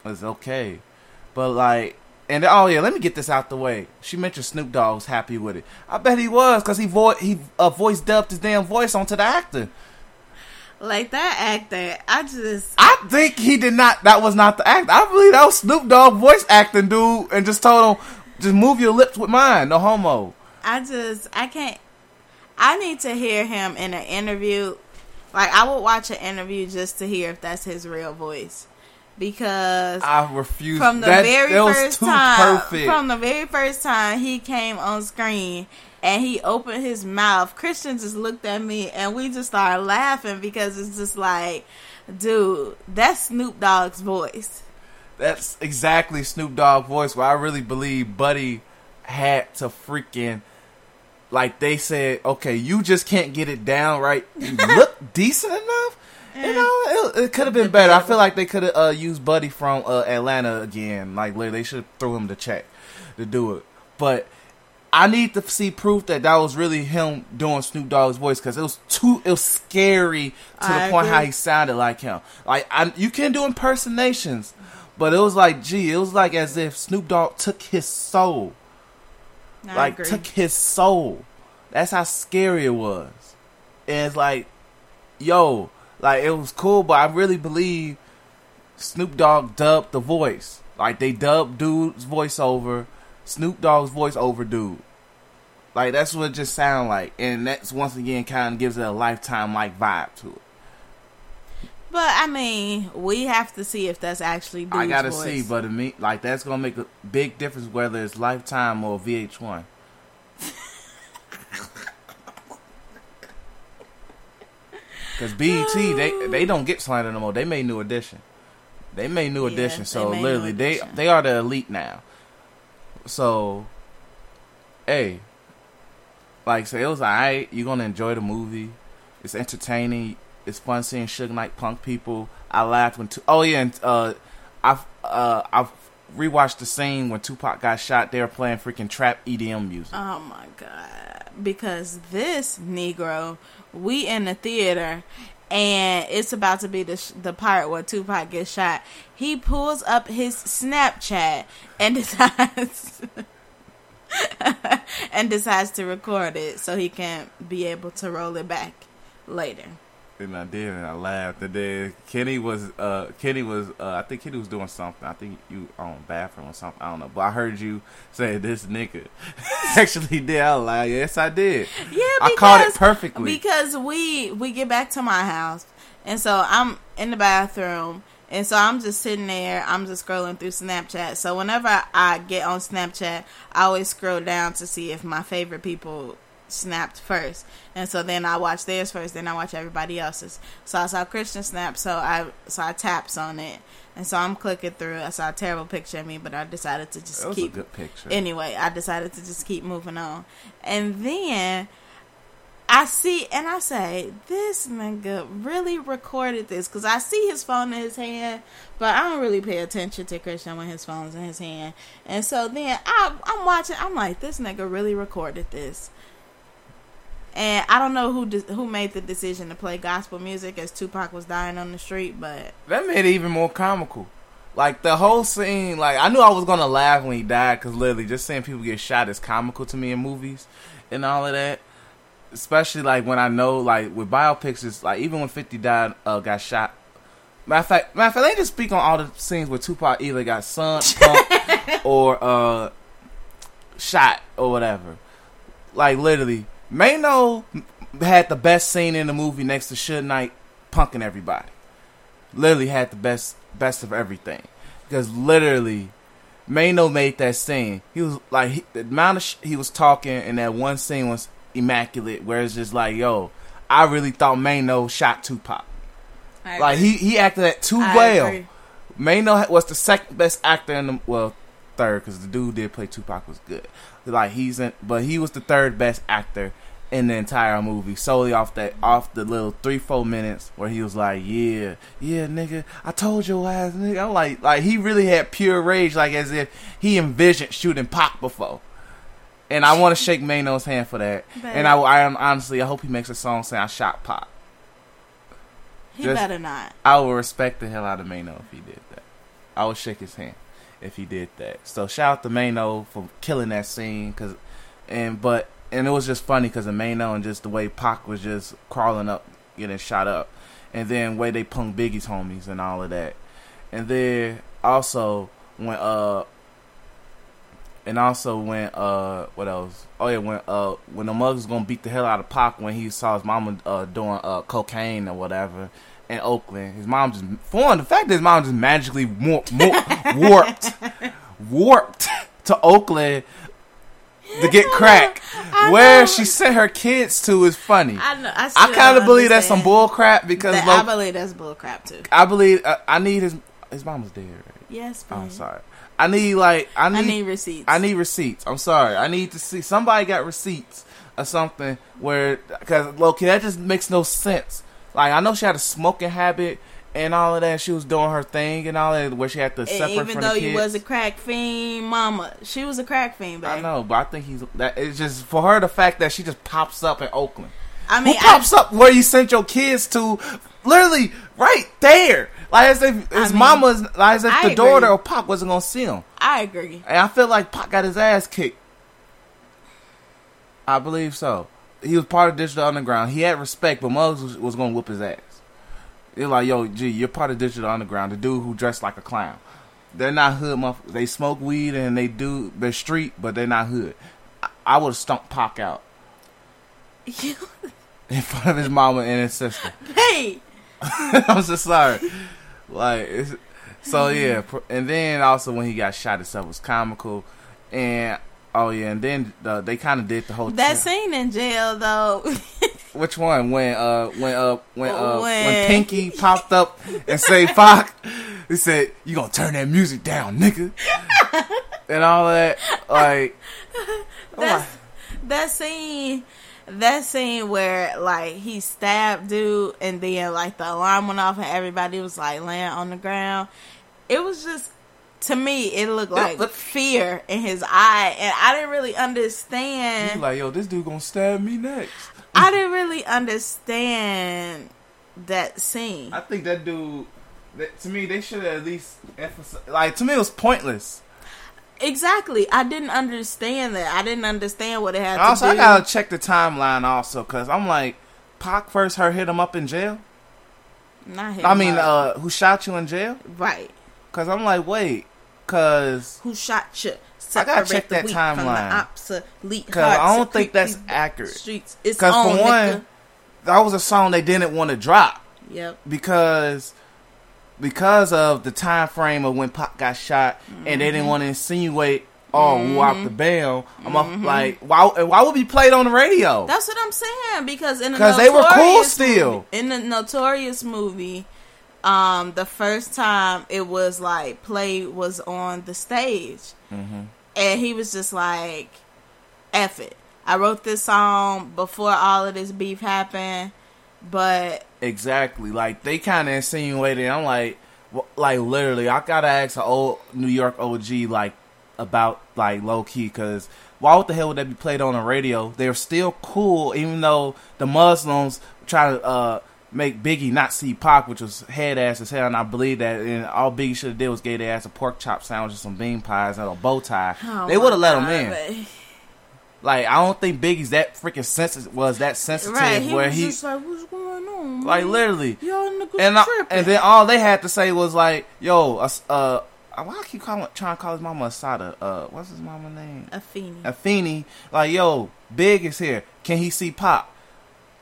was okay. But like, and oh yeah, let me get this out the way. She mentioned Snoop Dogg was happy with it. I bet he was, cause he vo- he uh, voice dubbed his damn voice onto the actor. Like that actor, I just I think he did not. That was not the actor. I believe that was Snoop Dogg voice acting dude, and just told him, just move your lips with mine, no homo. I just I can't I need to hear him in an interview. Like I would watch an interview just to hear if that's his real voice. Because I refuse. from the that, very that first time perfect. from the very first time he came on screen and he opened his mouth, Christian just looked at me and we just started laughing because it's just like, dude, that's Snoop Dogg's voice. That's exactly Snoop Dogg voice. Where I really believe Buddy had to freaking like they said, okay, you just can't get it down right. You look decent enough. You know, it, it could have been better. I feel like they could have uh, used Buddy from uh, Atlanta again. Like, they should have threw him the check to do it. But I need to see proof that that was really him doing Snoop Dogg's voice because it was too, it was scary to I the point how he sounded like him. Like, I, you can do impersonations, but it was like, gee, it was like as if Snoop Dogg took his soul I like agree. took his soul. That's how scary it was. And it's like, yo, like it was cool, but I really believe Snoop Dogg dubbed the voice. Like they dubbed dude's voice over Snoop Dogg's voice over dude. Like that's what it just sound like, and that's once again kind of gives it a lifetime like vibe to it. But I mean, we have to see if that's actually dude's I gotta voice. see, but to me, like that's gonna make a big difference whether it's Lifetime or VH1. Because BET, they they don't get slander no more. They made New Edition. They made New Yeah, Edition, so made New literally they they are the elite now. So, hey, like say it was alright. You're gonna enjoy the movie. It's entertaining. It's fun seeing Suge Knight punk people. I laughed when. oh yeah, and uh, I've uh I've rewatch the scene when Tupac got shot. They were playing freaking trap EDM music. Oh my god! Because this Negro, we in the theater, and it's about to be the sh- the part where Tupac gets shot. He pulls up his Snapchat and decides and decides to record it so he can be able to roll it back later. And I did, and I laughed. And then Kenny was, uh, Kenny was, uh, I think Kenny was doing something. I think you on bathroom or something. I don't know, but I heard you say this nigga actually did. I like, yes, I did. Yeah, I caught it perfectly. Because we we get back to my house, and so I'm in the bathroom, and so I'm just sitting there. I'm just scrolling through Snapchat. So whenever I get on Snapchat, I always scroll down to see if my favorite people snapped first, and so then I watch theirs first. Then I watch everybody else's. So I saw Christian snap. So I so I taps on it. And so I'm clicking through. I saw a terrible picture of me, but I decided to just That was keep a good picture. anyway, I decided to just keep moving on. And then I see, and I say, this nigga really recorded this because I see his phone in his hand, but I don't really pay attention to Christian when his phone's in his hand. And so then I, I'm watching, I'm like, this nigga really recorded this. And I don't know who de- who made the decision to play gospel music as Tupac was dying on the street, but that made it even more comical. Like the whole scene, like I knew I was gonna laugh when he died because literally just seeing people get shot is comical to me in movies and all of that. Especially like when I know, like with biopics, it's like even when Fifty died, uh, got shot. Matter of fact, matter of fact, they just speak on all the scenes where Tupac either got punked, or uh, shot or whatever. Like literally, Mano had the best scene in the movie next to Suge Knight punking everybody. Literally had the best best of everything because literally, Mano made that scene. He was like he, the amount of sh- he was talking, and that one scene was immaculate. Where it's just like, yo, I really thought Mano shot Tupac. I Like agree. he he acted that too I well. agree. Mano was the second best actor in the well third because the dude did play Tupac was good. Like he's in, but he was the third best actor in the entire movie solely off that off the little three four minutes where he was like, yeah, yeah, nigga, I told your ass, nigga. I'm like, like he really had pure rage, like as if he envisioned shooting Pac before. And I want to shake Mano's hand for that. But- and I, I am honestly, I hope he makes a song saying I shot Pac. he just- better not. I would respect the hell out of Mano if he did that. I would shake his hand if he did that. So shout out to Mano for killing that scene, cause and but and it was just funny because of Mano and just the way Pac was just crawling up, getting shot up, and then way they punk Biggie's homies and all of that, and then also when uh. And also when uh what else? Oh yeah, when uh when the mug was gonna beat the hell out of Pac when he saw his mama uh doing uh cocaine or whatever in Oakland. His mom just for the fact that his mom just magically more, more warped warped to Oakland to get crack. Where she sent her kids to is funny. I know. I, I kind of believe that's some bull crap because That- I believe that's bull crap too. I believe uh, I need his his mom was dead. Right? Yes, I'm sorry. I need like I need I need receipts. I need receipts. I'm sorry. I need to see somebody got receipts or something where because Loki that just makes no sense. Like I know she had a smoking habit and all of that. She was doing her thing and all that where she had to separate even from though the you kids. was a crack fiend, mama, she was a crack fiend, babe. I know, but I think he's that. It's just for her the fact that she just pops up in Oakland. I mean, Who pops up where you sent your kids to? Literally right there, like as if his mean, mama's, like as if I the daughter agree. or Pop wasn't gonna see him. I, I agree. And I feel like Pop got his ass kicked. I believe so. He was part of Digital Underground. He had respect, but Muggs was, was going to whoop his ass. They're like, yo, G, you're part of Digital Underground. The dude who dressed like a clown. They're not hood, motherfuckers. They smoke weed and they do, they're street, but they're not hood. I, I would have stumped Pac out in front of his mama and his sister. hey, I'm just sorry. Like, so yeah, and then also when he got shot itself was comical, and oh yeah, and then uh, they kind of did the whole that scene in jail though. Which one? When uh when uh when uh when, When- Pinky popped up and say "fuck," he said, "You gonna turn that music down, nigga," and all that. Like, That's, that scene, that scene where like he stabbed dude, and then like the alarm went off, and everybody was like laying on the ground. It was just, to me, it looked like look- fear in his eye, and I didn't really understand. He's like, yo, this dude gonna stab me next. I didn't really understand that scene. I think that dude. That, to me, they should have at least emphasized. Like to me, it was pointless. Exactly, I didn't understand that. I didn't understand what it had Also, to I gotta check the timeline also because I'm like, Pac first her hit him up in jail. Not him, I mean, but- uh, who shot you in jail? right? Because I'm like, wait, because Who shot you? I gotta check the that timeline. The obsolete because I don't think that's accurate. Streets. It's Because on, for one, nigga. that was a song they didn't want to drop Yep. because because of the time frame of when Pop got shot, and they Mm-hmm. didn't want to insinuate. Oh, who out the band? I'm up, like, why? Why would be played on the radio? Mm-hmm. That's what I'm saying because in the 'Cause they were cool still. movie- in the Notorious movie, um, the first time it was like play was on the stage, Mm-hmm. and he was just like, "F it." I wrote this song before all of this beef happened, but Exactly. Like they kind of insinuated. I'm like, like literally, I gotta ask an old New York OG like about like low key because why what the hell would that be played on the radio? They're still cool, even though the Muslims try to uh, make Biggie not see Pac, which was head ass as hell, and I believe that. And all Biggie should have did was gave their ass a pork chop sandwich and some bean pies and a bow tie. oh they would have let him in. Like I don't think Biggie's that freaking sensitive was that sensitive Right, he where was he just like, "What's going on?" like literally and I, and then all they had to say was like, "Yo, uh, uh why I keep calling trying to call his mama Asada? Uh, what's his mama name? Afeni. Afeni. Like, yo, Big is here. Can he see Pop?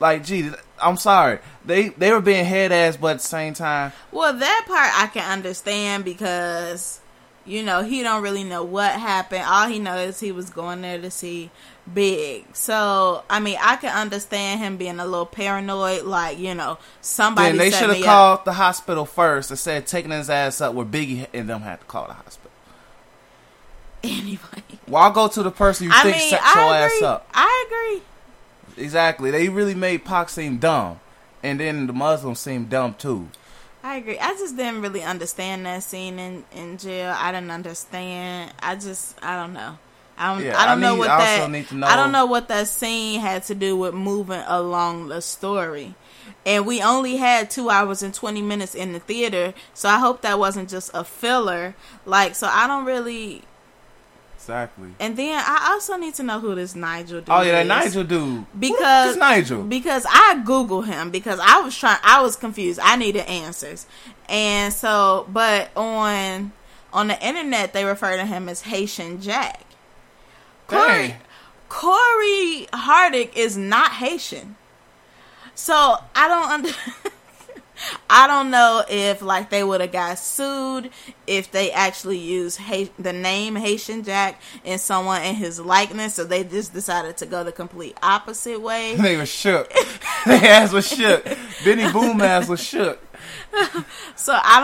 Like, gee, I'm sorry. They they were being head ass, but at the same time, Well, that part I can understand because you know he don't really know what happened. All he knows is he was going there to see Big. So I mean, I can understand him being a little paranoid. Like you know, somebody then they should have called up. the hospital first and said taking his ass up where Biggie and them had to call the hospital. anyway. Why go to the person you I think mean, set your I ass up? I agree. Exactly. They really made Pac seem dumb, and then the Muslims seem dumb too. I agree. I just didn't really understand that scene in in jail. I didn't understand. I just I don't know. I don't Yeah, I don't I know need- what I that also need to know- I don't know what that scene had to do with moving along the story. And we only had two hours and twenty minutes in the theater, so I hope that wasn't just a filler. Like, so I don't really. Exactly. And then I also need to know who this Nigel dude Oh yeah, that. Nigel dude. Because Nigel. because I Google him because I was trying I was confused. I needed answers. And so but on on the internet they refer to him as Haitian Jack. Corey Dang. Cory Hardrict is not Haitian. So I don't under I don't know if like they would have got sued if they actually used ha- the name Haitian Jack and someone in his likeness, so they just decided to go the complete opposite way. They was shook. Their ass was shook. Benny Boom ass was shook. So I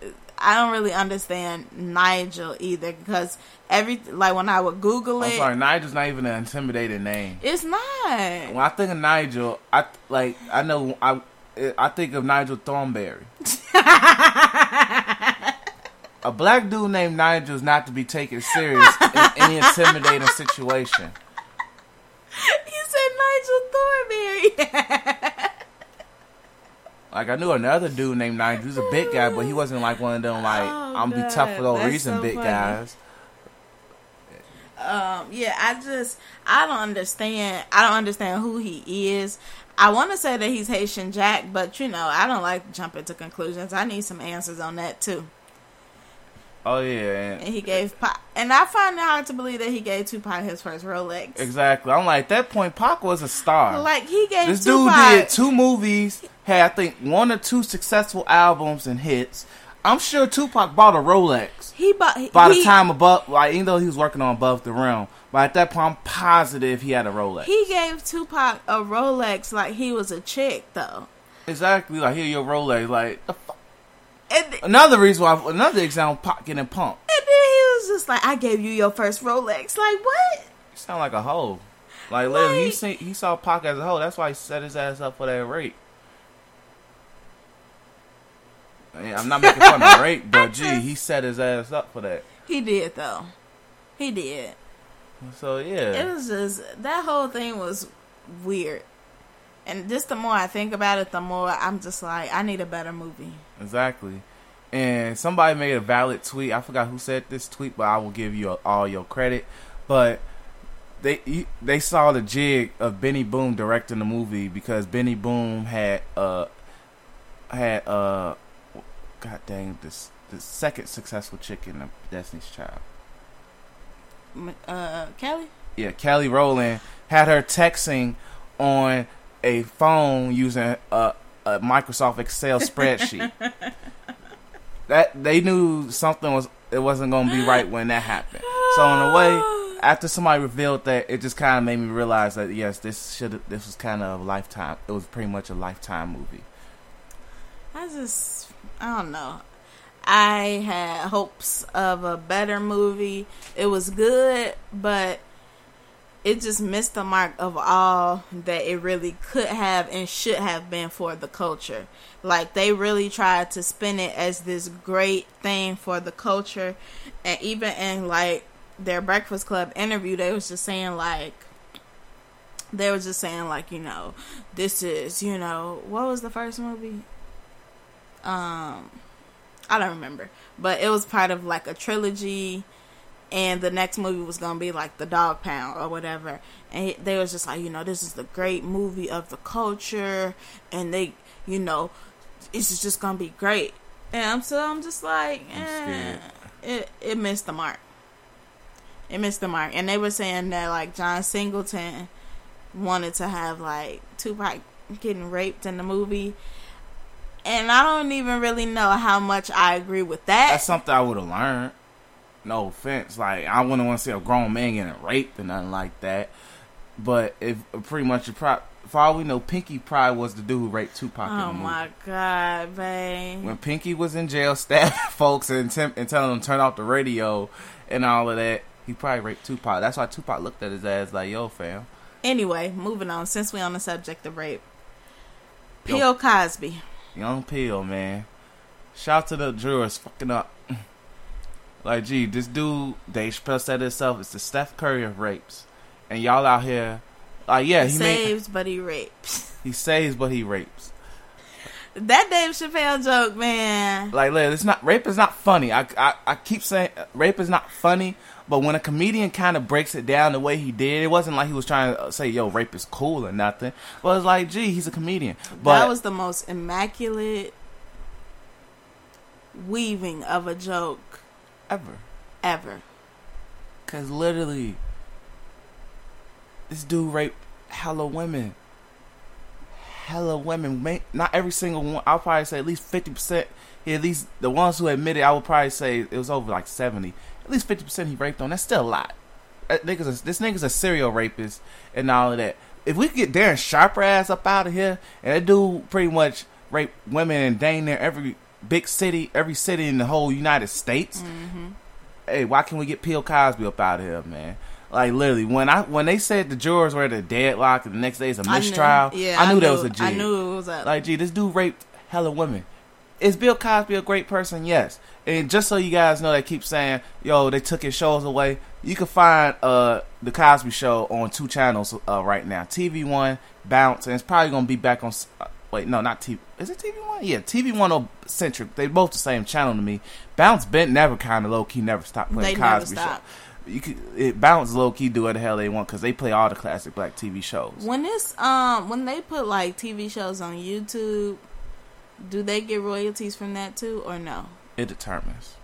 don't, I don't really understand Nigel either because every like when I would Google I'm it, sorry, Nigel's not even an intimidating name. it's not. When I think of Nigel, I like I know I I think of Nigel Thornberry. A black dude named Nigel is not to be taken serious in any intimidating situation. You said Nigel Thornberry. Like I knew another dude named Nigel. He was a big guy, but he wasn't like one of them like Oh, I'm be tough for no that's reason so big funny. guys. um, yeah, I just I don't understand. I don't understand who he is. I want to say that he's Haitian Jack, but you know I don't like jumping to conclusions. I need some answers on that too. Oh yeah, And and he gave Pac, and I find it hard to believe that he gave Tupac his first Rolex. exactly. I'm like at that point, Pac was a star. Like he gave This dude did two movies, had I think one or two successful albums and hits. I'm sure Tupac bought a Rolex He bought by he, the time above, like even though he was working on Above the Rim, but at that point, I'm positive he had a Rolex. he gave Tupac a Rolex like he was a chick though. exactly, like here your Rolex, like the fu- And, and another reason why, another example, Pac getting pumped. And then he was just like, "I gave you your first Rolex." Like what? You sound like a hoe. Like literally, he Like- see, he saw Pac as a hoe. That's why he set his ass up for that rape. Yeah, I'm not making fun of rape, but gee, he set his ass up for that. He did though. He did. So yeah, It was just that whole thing was weird. And just the more I think about it, the more I'm just like, I need a better movie. exactly. And somebody made a valid tweet. I forgot who said this tweet, but I will give you all your credit. But they they saw the jig of Benny Boom directing the movie because Benny Boom had uh had uh god dang this the second successful chick in the Destiny's Child. Uh, Kelly? yeah, Kelly Rowland had her texting on a phone using a, a Microsoft Excel spreadsheet. that they knew something was it wasn't going to be right when that happened. So in a way, after somebody revealed that, it just kind of made me realize that yes, this should this was kind of a lifetime. It was pretty much a lifetime movie. I just, I don't know. I had hopes of a better movie. It was good, but it just missed the mark of all that it really could have and should have been for the culture. Like they really tried to spin it as this great thing for the culture, and even in like their Breakfast Club interview, they was just saying like they were just saying like you know this is you know what was the first movie um I don't remember, but it was part of like a trilogy, and the next movie was gonna be like the Dog Pound or whatever. And they was just like, you know, this is the great movie of the culture, and they, you know, it's just gonna be great. And I'm so I'm just like, I'm eh, it it missed the mark. It missed the mark, and they were saying that like John Singleton wanted to have like Tupac getting raped in the movie. And I don't even really know how much I agree with that. That's something I would have learned. No offense, like I wouldn't want to see a grown man getting raped or nothing like that. But if pretty much, you pro- for all we know, Pinky probably was the dude who raped Tupac. oh my god, babe. when Pinky was in jail, stabbing folks and, temp- and telling them to turn off the radio and all of that, he probably raped Tupac. That's why Tupac looked at his ass like, "Yo, fam." Anyway, moving on. Since we on the subject of rape. Bill Cosby. Young Peel, man. Shout to the jurors fucking up. Like, gee, this dude, Dave Chappelle said himself, it's the Steph Curry of rapes. And y'all out here, like, yeah, he made, saves, but he rapes. he saves, but he rapes. that Dave Chappelle joke, man. Like, look, it's not rape is not funny. I, I I keep saying rape is not funny, but when a comedian kind of breaks it down the way he did, it wasn't like he was trying to uh, say, "Yo, rape is cool" or nothing. But it's like, gee, he's a comedian. But that was the most immaculate weaving of a joke ever. ever. Cause literally, this dude raped hella women. Hella women. Not every single one. I'll probably say at least fifty percent. At least the ones who admitted, I would probably say it was over like seventy. At least fifty percent he raped on. That's still a lot. That nigga's a, this nigga's a serial rapist and all of that. If we could get Darren Sharper ass up out of here, and that dude pretty much raped women in dang near every big city, every city in the whole United States mm-hmm. hey, why can't we get Bill Cosby up out of here, man? Like literally, when I when they said the jurors were at a deadlock and the next day is a I knew- mistrial, yeah, I knew that was a jig. I knew it was up. Like, gee, this dude raped hella women. Is Bill Cosby a great person? Yes. And just so you guys know, they keep saying, "Yo, they took his shows away." You can find uh the Cosby Show on two channels uh, right now: TV One, Bounce, and it's probably gonna be back on. Uh, wait, no, not TV. Is it TV One? Yeah, TV One or Centric. They both the same channel to me. Bounce bent never kind of low key, never stopped playing They Cosby. Show. You could it, Bounce low key do what the hell they want because they play all the classic black TV shows. when this um when they put like TV shows on YouTube, do they get royalties from that too or no? It determines.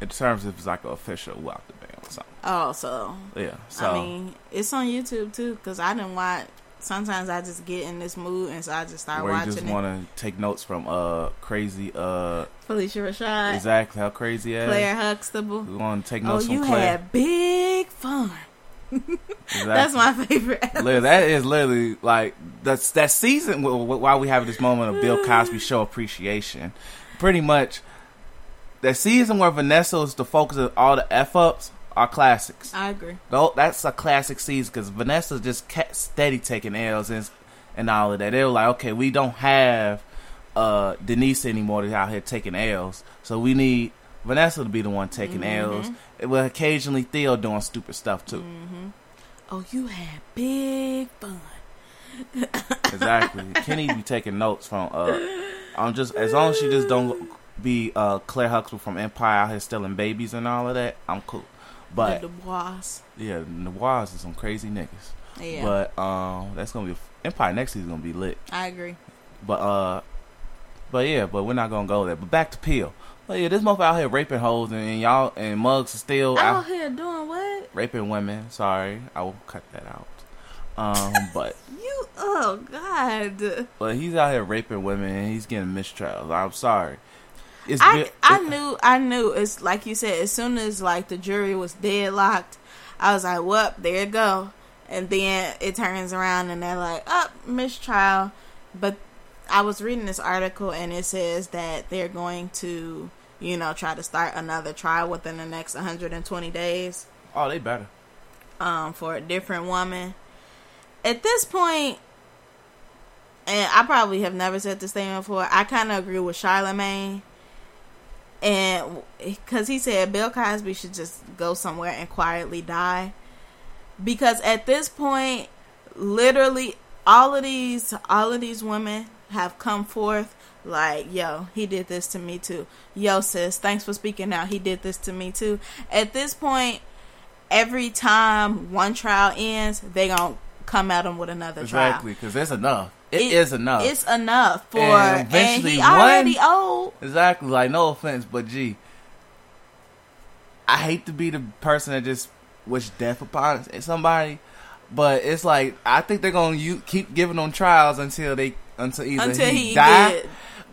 It determines if it's like an official walk the band or something. Oh, so Yeah. So I mean, it's on YouTube too because I didn't watch. Sometimes I just get in this mood and so I just start where you watching just want to take notes from uh crazy uh Phylicia Rashad, exactly how crazy is. Claire Huxtable. We want to take Oh, notes you from Claire. had big fun. Exactly. That's my favorite. Literally, that is literally like that's that season. wh- wh- Why we have this moment of Bill Cosby show appreciation, pretty much. That season where Vanessa is the focus of all the f ups are classics. I agree. Though that's a classic season because Vanessa just kept steady taking L's and and all of that. They were like, okay, we don't have uh Denise anymore that's out here taking L's. So we need Vanessa to be the one taking Mm-hmm. L's. With occasionally Theo doing stupid stuff too. Mm. Oh, you had big fun. Exactly. Kenny be taking notes from uh I'm just as long as she just don't be uh Claire Huxtable from Empire out here stealing babies and all of that, I'm cool. But the Dubois. yeah, the Noirs is some crazy niggas. Yeah, But um that's gonna be Empire next season gonna be lit. I agree. But uh but yeah, but we're not gonna go there. But back to Peel. But yeah, this motherfucker out here raping hoes and, y'all and mugs are still Out out here doing what? raping women. Sorry, I will cut that out. Um, but You? Oh God! but he's out here raping women and he's getting mistrials. I'm sorry. It's I bi- I knew I knew. It's like you said. As soon as like the jury was deadlocked, I was like, "Well, there you go." And then it turns around and they're like, "Up, oh, mistrial." But I was reading this article and it says that they're going to, you know, try to start another trial within the next 120 days. Oh, they better. um, for a different woman. At this point, and I probably have never said this thing before, I kind of agree with Charlemagne. And because he said Bill Cosby should just go somewhere and quietly die. Because at this point, literally, all of these, all of these women have come forth like, yo, he did this to me too. Yo, sis, thanks for speaking out. He did this to me too. At this point, every time one trial ends, they gonna come at him with another trial. Exactly, because there's enough. trial. it is enough. It's enough for, And and, eventually he one- already old. Exactly. Like, no offense, but gee, I hate to be the person that just wish death upon somebody, but it's like I think they're gonna you keep giving them trials until they until either Until he, he die get,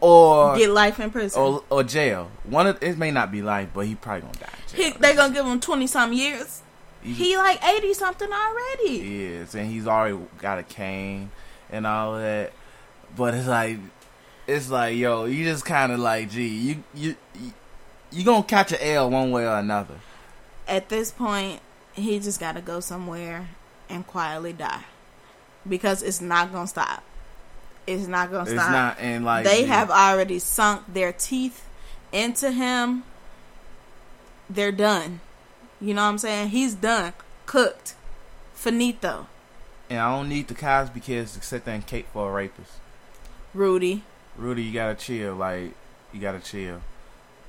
or get life in prison. or or jail. One of it may not be life, but he probably gonna die. he, they gonna give him twenty some years. He- He like eighty something already. Yes, and he's already got a cane and all that. But it's like, it's like, yo, you just kind of like, gee, you you you, you gonna catch an L one way or another. At this point, he just gotta go somewhere and quietly die because it's not gonna stop. It's not gonna It's stop. not, and like they have already sunk their teeth into him. They're done. You know what I'm saying? He's done. Cooked. Finito. and I don't need the Cosby kids to sit there and cake for a rapist. Rudy. Rudy, you gotta chill. Like, you gotta chill.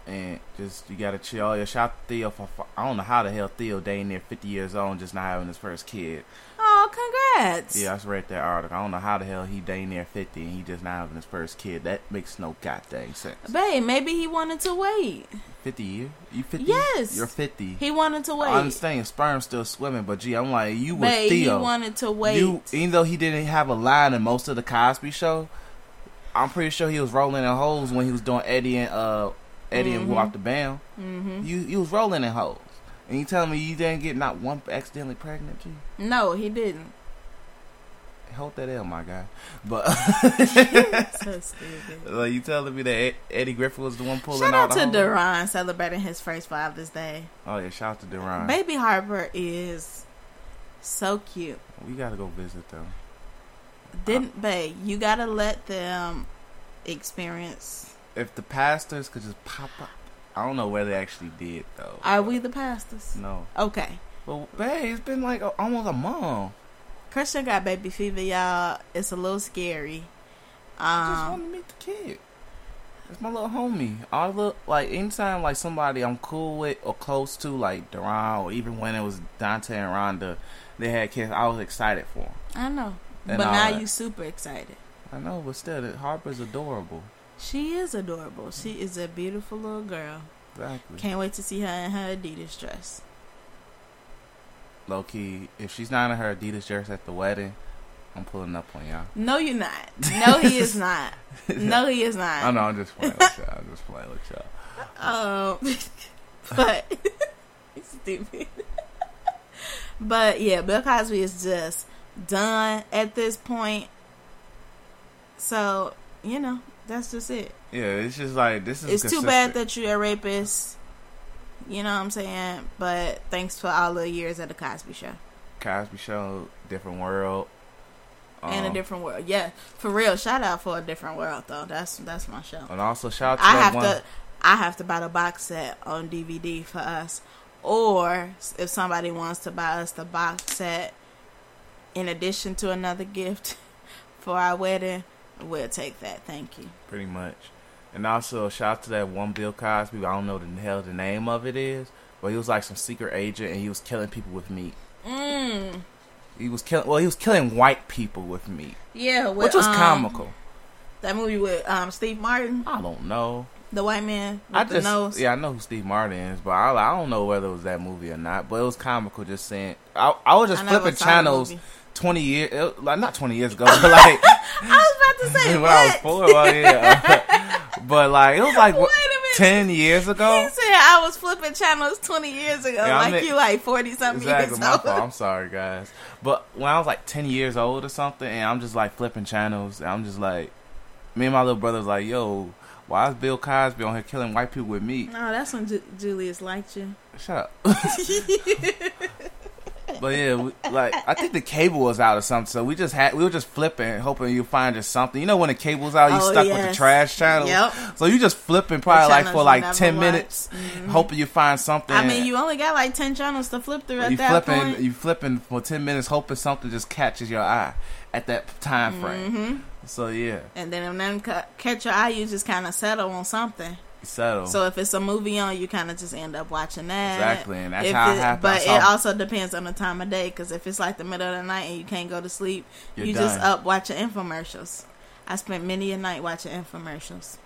And just, you gotta chill. Oh, yeah, shout out to Theo for, for- I don't know how the hell Theo dang near 50 years old and just not having his first kid. Oh, congrats. Yeah, I just read that article. I don't know how the hell he dang near 50 and he just not having his first kid. That makes no goddamn sense. Babe, maybe he wanted to wait. 50 years? You 50? Yes. You're 50. He wanted to wait. I understand sperm still swimming, but gee, I'm like, you with Babe, he wanted to wait. You, even though he didn't have a line in most of the Cosby show, I'm pretty sure he was rolling in holes when he was doing Eddie and uh Eddie and Walk the Bam. mm-hmm. You you was rolling in holes, and you telling me you didn't get not one accidentally pregnant? Gee, No, he didn't. hold that L, my guy. But so stupid. like you telling me that Eddie Griffin was the one pulling Shout out the to? Duran celebrating his first Father's Day. Oh yeah, shout out to Duran. Baby Harper is so cute. We gotta go visit them. Didn't babe, you gotta let them experience. If the pastors could just pop up, I don't know where they actually did though. Are we the pastors? No, Okay. Well, hey, it's been like a, almost a month. Christian got baby fever, y'all. It's a little scary. I just Um, want to meet the kid. It's my little homie. All the like anytime like somebody I'm cool with or close to, like Duran, or even when it was Dante and Rhonda, they had kids. I was excited for them. I know, And but now that. you super excited. I know, but still, Harper's adorable. She is adorable. She is a beautiful little girl. Exactly. Can't wait to see her in her Adidas dress. Low key, if she's not in her Adidas dress at the wedding, I'm pulling up on y'all. No, you're not. No, he is not. No, he is not. I know, I'm just playing with y'all. I'm just playing with y'all. Um, but stupid. but yeah, Bill Cosby is just done at this point. So you know that's just it. Yeah, it's just like this is. It's too bad that you're a rapist. You know what I'm saying? But thanks for all the years at the Cosby Show. Cosby Show, different world. and a Um, different world. Yeah, for real. Shout out for a different world though. That's that's my show. And also shout out to I have one. to I have to buy the box set on DVD for us. Or if somebody wants to buy us the box set in addition to another gift for our wedding, we'll take that. Thank you. pretty much. And also shout out to that one Bill Cosby. I don't know the hell the name of it is, but he was like some secret agent and he was killing people with meat. Mm. He was killing. Well, he was killing white people with meat, Yeah, with, which was um, comical. That movie with um, Steve Martin, I don't know. the white man with I the just nose. yeah, I know who Steve Martin is, but I, I don't know whether it was that movie or not. But it was comical. Just saying, I, I was just flipping channels movie. twenty years, uh, like not twenty years ago, but like I was about to say when I was four. Well, yeah. but like it was like what, Wait a minute. ten years ago. He said I was flipping channels 20 years ago, Yeah, I like you like 40 something Exactly, years old. I'm sorry, guys. But when I was like ten years old or something, and I'm just like flipping channels, and I'm just like, me and my little brother was like, "Yo, why is Bill Cosby on here killing white people with meat?" No, oh, that's when Ju- Julius liked you. Shut up. But yeah, we, like I think the cable was out or something, so we just had we were just flipping, hoping you find just something. You know when the cable's out, you Oh, stuck with the trash channel. Yep. So you just flipping probably like for like ten watched. minutes, hoping you find something. I mean, you only got like 10 channels to flip through at you that flipping point. you flipping for 10 minutes hoping something just catches your eye at that time frame Mm-hmm. so yeah and then if none ca- catch your eye, you just kind of settle on something. Settle So if it's a movie on, you kind of just end up watching that. Exactly, and that's If how it it- happened. But it also depends on the time of day. Because if it's like the middle of the night and you can't go to sleep, You're you just up watching infomercials. I spent many a night watching infomercials.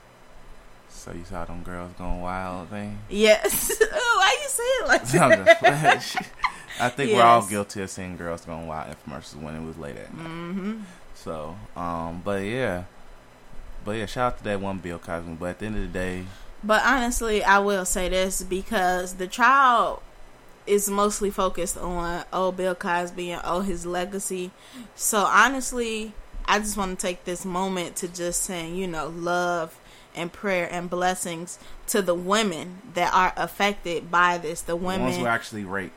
so you saw them girls going wild thing Yes. oh, why you say it like that? I think we're all guilty of seeing girls going wild infomercials when it was late at night hmm so um but yeah but yeah shout out to that one bill cosby but at the end of the day But honestly, I will say this because the trial is mostly focused on oh Bill Cosby and oh his legacy. So honestly, I just want to take this moment to just send, you know, love and prayer and blessings to the women that are affected by this. The the ones women who actually raped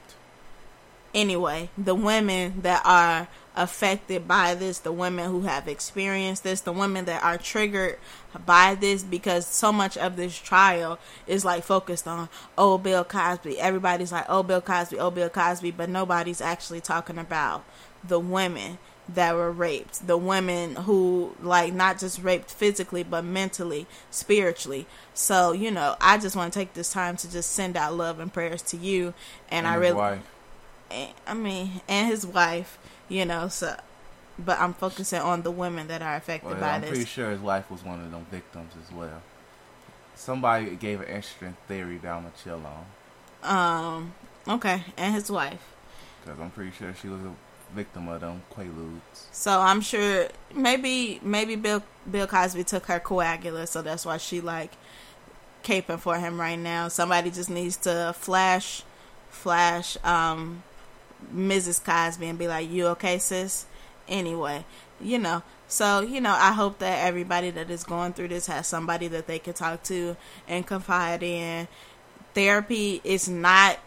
anyway, the women that are affected by this, the women who have experienced this, the women that are triggered by this because so much of this trial is like focused on oh Bill Cosby. Everybody's like oh Bill Cosby, oh Bill Cosby, but nobody's actually talking about the women that were raped, the women who like not just raped physically but mentally, spiritually. So, you know, I just want to take this time to just send out love and prayers to you and, I his really wife. I mean, and his wife, you know, so but I'm focusing on the women that are affected Well, by I'm this. pretty sure his wife was one of them victims as well. Somebody gave an interesting theory that I'm gonna chill on Um, okay, and his wife. because I'm pretty sure she was a victim of them quaaludes. So I'm sure maybe maybe Bill Bill Cosby took her coagula, so that's why she like caping for him right now. Somebody just needs to flash flash um Mrs. Cosby and be like, "You okay, sis?" Anyway, you know. So, you know, I hope that everybody that is going through this has somebody that they can talk to and confide in. Therapy is not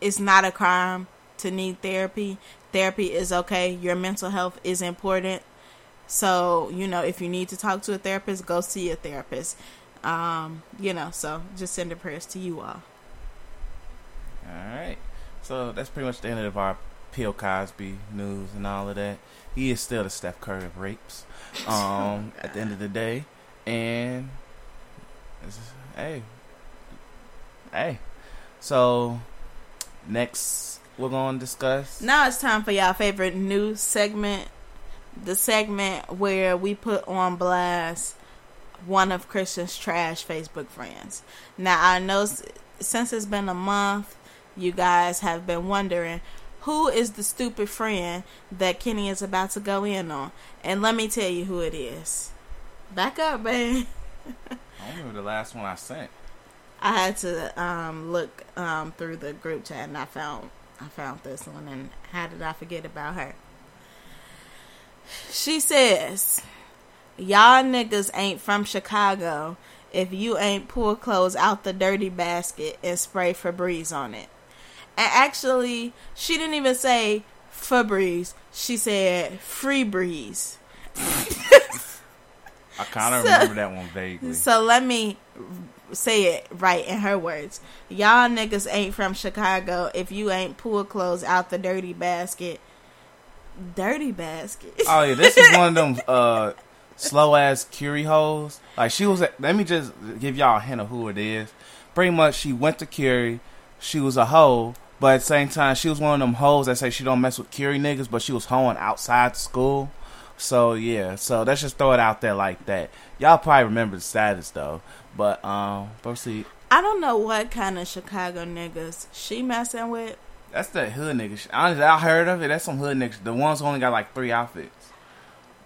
it's not a crime to need therapy. Therapy is okay. Your mental health is important. So, you know, if you need to talk to a therapist, go see a therapist. Um, you know, so just send prayers to you all. All right. So that's pretty much the end of our Bill Cosby news and all of that. He is still the Steph Curry of rapes. Um, at the end of the day, and it's, hey, hey. So next, we're gonna discuss. Now it's time for y'all favorite news segment. The segment where we put on blast one of Christian's trash Facebook friends. Now I know since it's been a month, you guys have been wondering who is the stupid friend that Kenne is about to go in on. And let me tell you who it is. Back up, babe. I don't remember the last one I sent. I had to um, look um, through the group chat and I found I found this one and how did I forget about her? She says, "Y'all niggas ain't from Chicago if you ain't pull clothes out the dirty basket and spray Febreze on it." And actually, she didn't even say Febreze. She said, "Free breeze." I kind of So- remember that one vaguely. So let me say it right in her words. Y'all niggas ain't from Chicago if you ain't pull clothes out the dirty basket. Dirty basket. Oh yeah, this is one of them uh, slow ass Curie hoes. Like she was. At, let me just give y'all a hint of who it is. Pretty much, she went to Curie. She was a hoe, but at the same time, she was one of them hoes that say she don't mess with Curie niggas, but she was hoeing outside school. So yeah, so let's just throw it out there like that. Y'all probably remember the status though. But um, proceed. I don't know what kind of Chicago niggas she messing with. That's the hood niggas. Honestly, I heard of it. That's some hood niggas. The ones who only got like three outfits.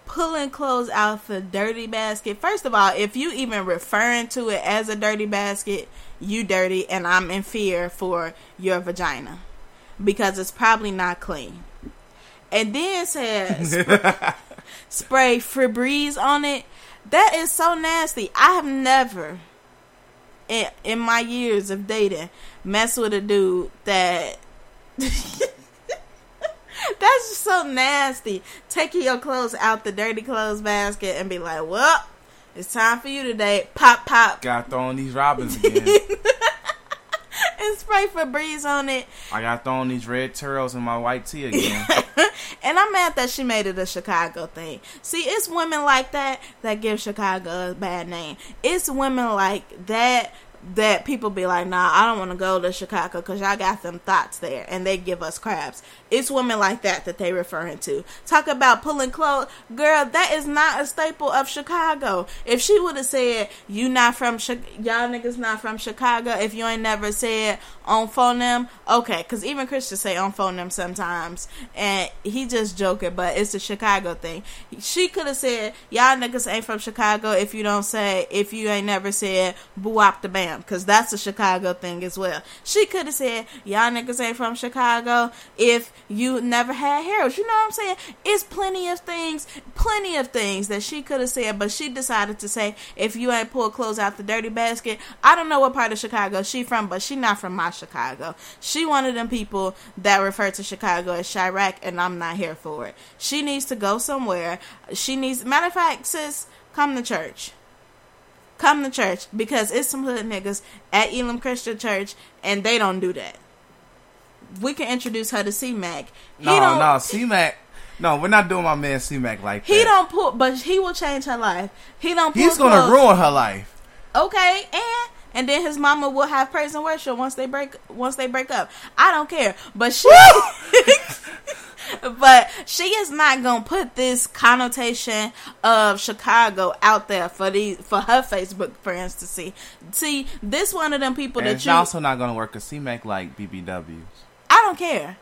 Pulling clothes out the dirty basket. First of all, if you even referring to it as a dirty basket, you dirty, and I'm in fear for your vagina because it's probably not clean. And then says spray Febreze on it. That is so nasty. I have never, in, in my years of dating, messed with a dude that. That's just so nasty. Taking your clothes out the dirty clothes basket and be like, well, it's time for you today. Pop, pop. Got throwing these robins again. And spray Febreze on it. I got throwing these red turtles in my white tee again. And I'm mad that she made it a Chicago thing. See, it's women like that that give Chicago a bad name. It's women like that that people be like, nah, I don't want to go to Chicago because y'all got them thoughts there and they give us crabs. It's women like that that they referring to. Talk about pulling clothes. Girl, that is not a staple of Chicago. If she would have said, you not from, Chi- y'all niggas not from Chicago, if you ain't never said on phone them, okay, because even Christians say on phone them sometimes. And he just joking, but it's a Chicago thing. She could have said, y'all niggas ain't from Chicago if you don't say, if you ain't never said boo the bam, because that's a Chicago thing as well. She could have said, y'all niggas ain't from Chicago if you never had heroes. You know what I'm saying? It's plenty of things, plenty of things that she could have said, but she decided to say, if you ain't pull clothes out the dirty basket, I don't know what part of Chicago she from, but she not from my Chicago. She one of them people that refer to Chicago as Chiraq, and I'm not here for it. She needs to go somewhere. She needs, matter of fact, sis, come to church. Come to church because it's some hood niggas at Elam Christian Church, and they don't do that. We can introduce her to C Mac. No, no, C Mac. No, we're not doing my man C Mac like that. He don't pull, but he will change her life. He don't. Pull He's gonna clothes. ruin her life. Okay, and and then his mama will have praise and worship once they break once they break up. I don't care, but she. But she is not gonna put this connotation of Chicago out there for these for her Facebook friends to see. See, this one of them people And that it's you also not gonna work because C Mac like BBWs. I don't care.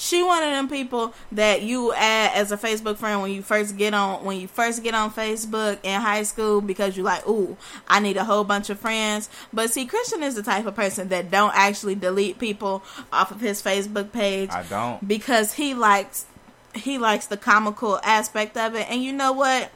She one of them people that you add as a Facebook friend when you first get on when you first get on Facebook in high school because you like, ooh, I need a whole bunch of friends. But see, Christian is the type of person that don't actually delete people off of his Facebook page I don't. because he likes he likes the comical aspect of it. And you know what?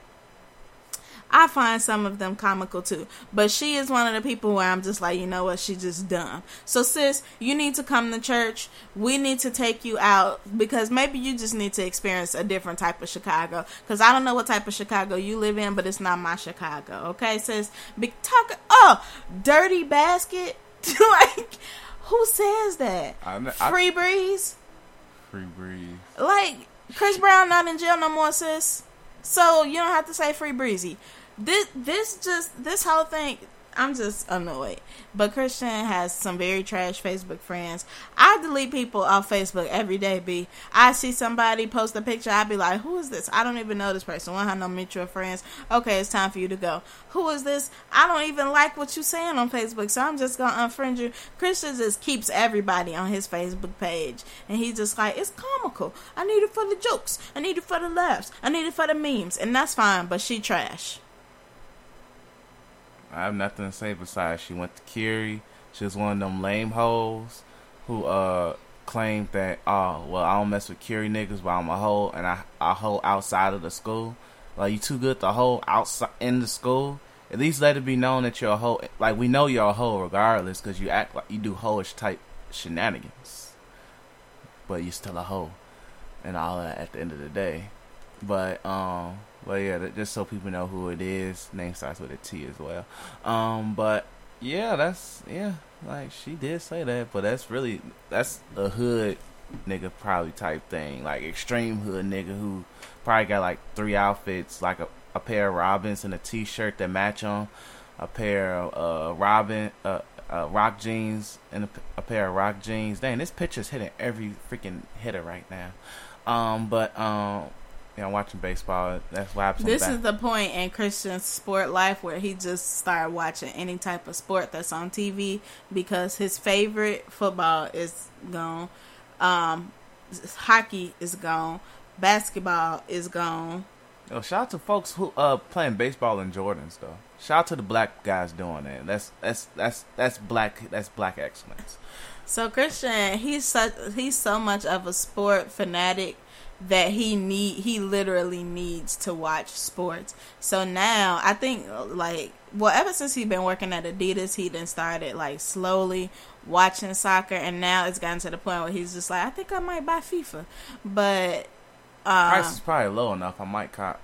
I find some of them comical too. But she is one of the people where I'm just like, you know what, she just dumb. So sis, you need to come to church. We need to take you out because maybe you just need to experience a different type of Chicago. Because I don't know what type of Chicago you live in, but it's not my Chicago. Okay, sis. Be talk oh, dirty basket. like who says that? I, I, Free breeze? free breeze. Like Chris Brown not in jail no more, sis. So you don't have to say free breezy. This this just this whole thing. I'm just annoyed. But Christian has some very trash Facebook friends. I delete people off Facebook every day. B. I see somebody post a picture. I be like, "Who is this? I don't even know this person. Don't have no mutual friends. Okay, it's time for you to go. Who is this? I don't even like what you're saying on Facebook, so I'm just gonna unfriend you." Christian just keeps everybody on his Facebook page, and he's just like, "It's comical. I need it for the jokes. I need it for the laughs. I need it for the memes, and that's fine." But she trash. I have nothing to say besides she went to Curie. She was one of them lame hoes who uh claimed that oh well I don't mess with Curie niggas but I'm a hoe and I I hoe outside of the school. Like you too good to hoe outside in the school. At least let it be known that you're a hoe. Like we know you're a hoe regardless because you act like you do hoish type shenanigans. But you're still a hoe. and all that at the end of the day. But um, but yeah, just so people know who it is, name starts with a T as well. Um, but yeah, that's yeah, like she did say that, but that's really that's a hood nigga probably type thing, like extreme hood nigga who probably got like three outfits, like a, a pair of Robins and a T-shirt that match on, a pair of uh, Robin uh, uh, rock jeans and a, a, pair of rock jeans. Dang, this picture's hitting every freaking hitter right now. Um, but um, yeah, I'm watching baseball. That's what happens. This is the point in Christian's sport life where he just started watching any type of sport that's on TV because his favorite football is gone, um, hockey is gone, basketball is gone. Yo, shout out to folks who uh playing baseball in Jordans though. Shout out to the black guys doing that. That's that's that's that's black that's black excellence. So Christian, he's such he's so much of a sport fanatic that he need he literally needs to watch sports. So now I think like well ever since he's been working at Adidas, he then started like slowly watching soccer, and now it's gotten to the point where he's just like I think I might buy FIFA, but uh, price is probably low enough. I might cop.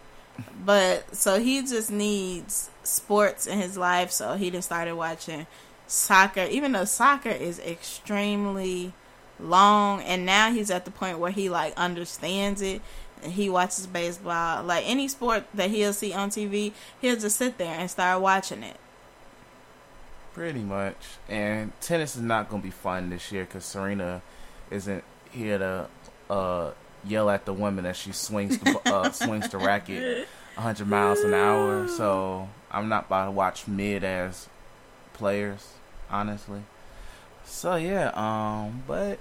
But so he just needs sports in his life, so he just started watching soccer, even though soccer is extremely long and now he's at the point where he like understands it and he watches baseball. Like any sport that he'll see on tv he'll just sit there and start watching it. Pretty much. And tennis is not going to be fun this year because serena isn't here to uh, yell at the woman as she swings the, uh, swings the racket 100 miles an hour. So i'm not about to watch mid as players honestly. So yeah um but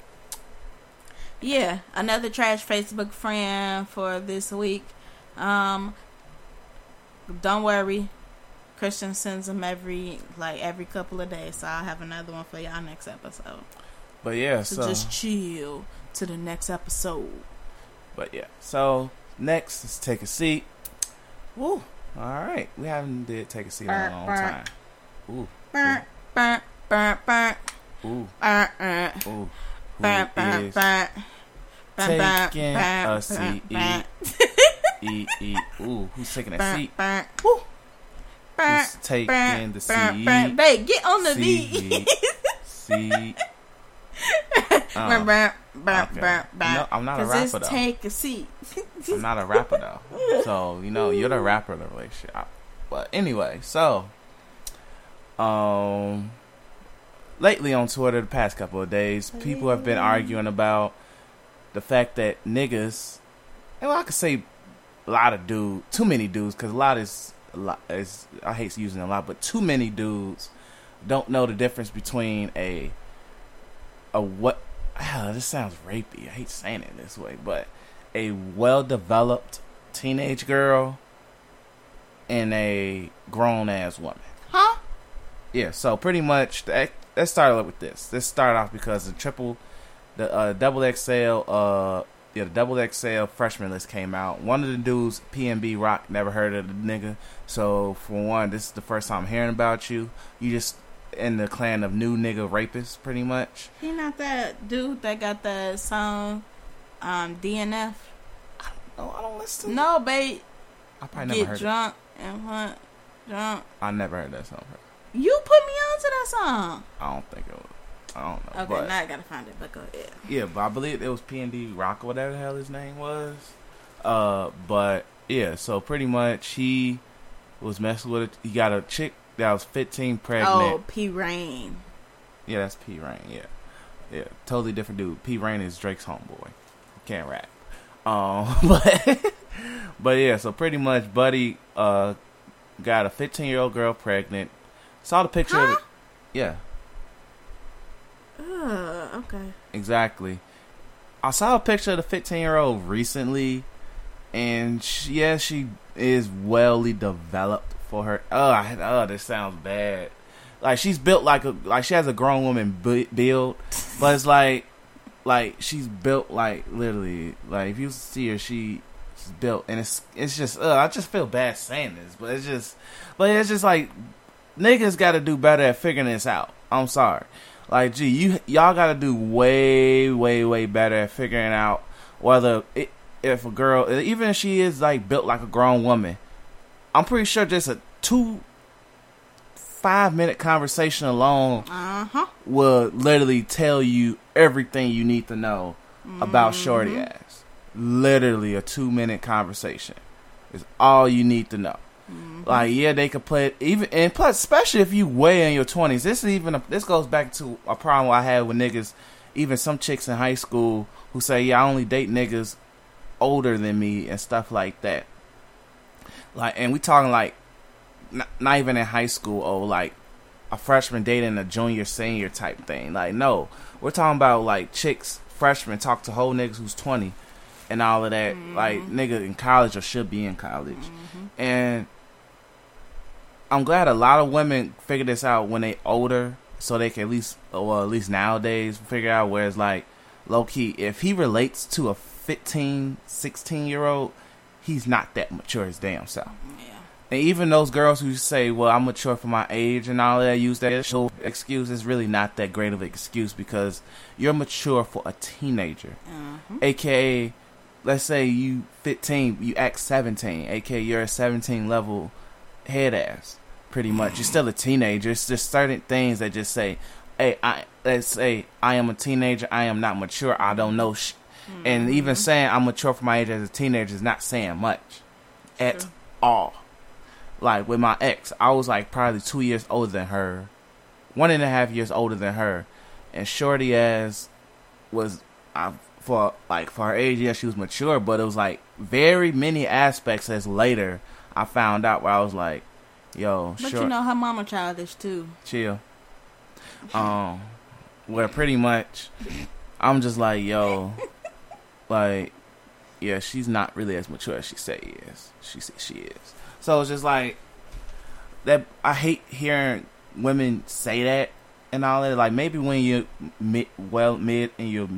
yeah, another trash Facebook friend for this week. Um, don't worry, Christian sends them every like every couple of days, so I'll have another one for y'all next episode. But yeah, so, so just chill to the next episode. But yeah, so next let's take a seat. Woo! All right, we haven't did take a seat in a long time. Ooh. Burn, burn, burn, burn. Ooh. Uh. Ooh who is taking a seat. E, e, ooh, who's taking a seat? Woo. Who's taking the seat? Babe, get on the seat. Seat. Uh, okay. No, I'm not a rapper though. Take a seat. I'm not a rapper though. So you know, you're the rapper of the relationship. But anyway, so um, lately on Twitter, the past couple of days, people have been arguing about the fact that niggas, and well, I could say a lot of dudes, too many dudes, because a lot is a lot is I hate using a lot, but too many dudes don't know the difference between a a what. Ah, this sounds rapey. I hate saying it this way, but a well developed teenage girl and a grown ass woman. Yeah, so pretty much the let's start with this. Let's start off because the triple, the uh, double XL, uh, yeah, the double XL freshman list came out. One of the dudes, PNB Rock, never heard of the nigga. So for one, this is the first time I'm hearing about you. You just in the clan of new nigga rapists, pretty much. He not that dude that got the song, um, DNF. I don't know. I don't listen. No, babe. I probably never Get heard drunk it. and hunt Drunk. I never heard that song. You put me on to that song. I don't think it was. I don't know. Okay, but, now I gotta find it. But go ahead. Yeah, but I believe it was PNB Rock or whatever the hell his name was. Uh, but yeah, so pretty much he was messing with it. He got a chick that was 15 pregnant. Oh, P Rain. Yeah, that's P Rain. Yeah, yeah, totally different dude. P Rain is Drake's homeboy. Can't rap. Um, but but yeah, so pretty much, Buddy uh got a 15 year old girl pregnant Saw the picture. Huh? Of it. Yeah. Uh, okay. Exactly. I saw a picture of the 15 year old recently, and she, yeah, she is wellly developed for her. Oh, I, oh, this sounds bad. Like she's built like a like she has a grown woman build, but it's like like she's built like literally like if you see her, she she's built, and it's it's just uh, I just feel bad saying this, but it's just but it's just like niggas got to do better at figuring this out. I'm sorry. Like, gee, you y'all got to do way, way, way better at figuring out whether it, if a girl, even if she is like built like a grown woman, I'm pretty sure just a two five minute conversation alone Uh huh. will literally tell you everything you need to know about shorty ass. Literally a two minute conversation is all you need to know. Mm-hmm. Like yeah, they could play it even and plus especially if you way in your twenties. This is even a, this goes back to a problem I had with niggas. Even some chicks in high school who say yeah I only date niggas older than me and stuff like that. Like and we talking like not, not even in high school or like a freshman dating a junior senior type thing. Like no, we're talking about like chicks freshmen talk to whole niggas who's twenty and all of that. Like mm-hmm. nigga in college or should be in college, mm-hmm. and I'm glad a lot of women figure this out when they older, so they can at least, well, at least nowadays, figure out where it's like, low key, if he relates to a 15, 16 year old, he's not that mature his damn self. Yeah. And even those girls who say, "Well, I'm mature for my age" and all that, use that excuse is really not that great of an excuse because you're mature for a teenager, Uh-huh. aka, let's say you 15, you act 17, aka you're a 17 level head ass, pretty much. You're still a teenager. It's just certain things that just say, "Hey, I let's say I am a teenager. I am not mature. I don't know." Sh-. And mm-hmm. even saying I'm mature for my age as a teenager is not saying much at all. Like with my ex, I was like probably two years older than her, one and a half years older than her, and Shorty ass was I for like for her age, yeah, she was mature, but it was like very many aspects as later I found out where I was like, yo, But short, you know her mama childish too. chill. Um, where pretty much I'm just like, yo, like, yeah, she's not really as mature as she say is. She say she is. So it's just like that. I hate hearing women say that and all that. Like maybe when you're mid, well mid and you're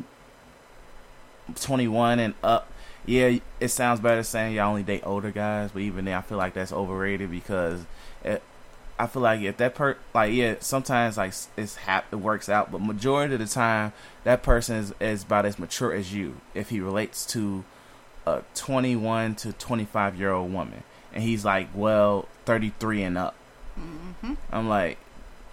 21 and up, yeah, it sounds better saying y'all only date older guys. But even then, I feel like that's overrated because it, I feel like if that per like yeah, sometimes like it's hap- it works out, but majority of the time that person is, is about as mature as you if he relates to a 21 to 25 year old woman and he's like well 33 and up. Mm-hmm. I'm like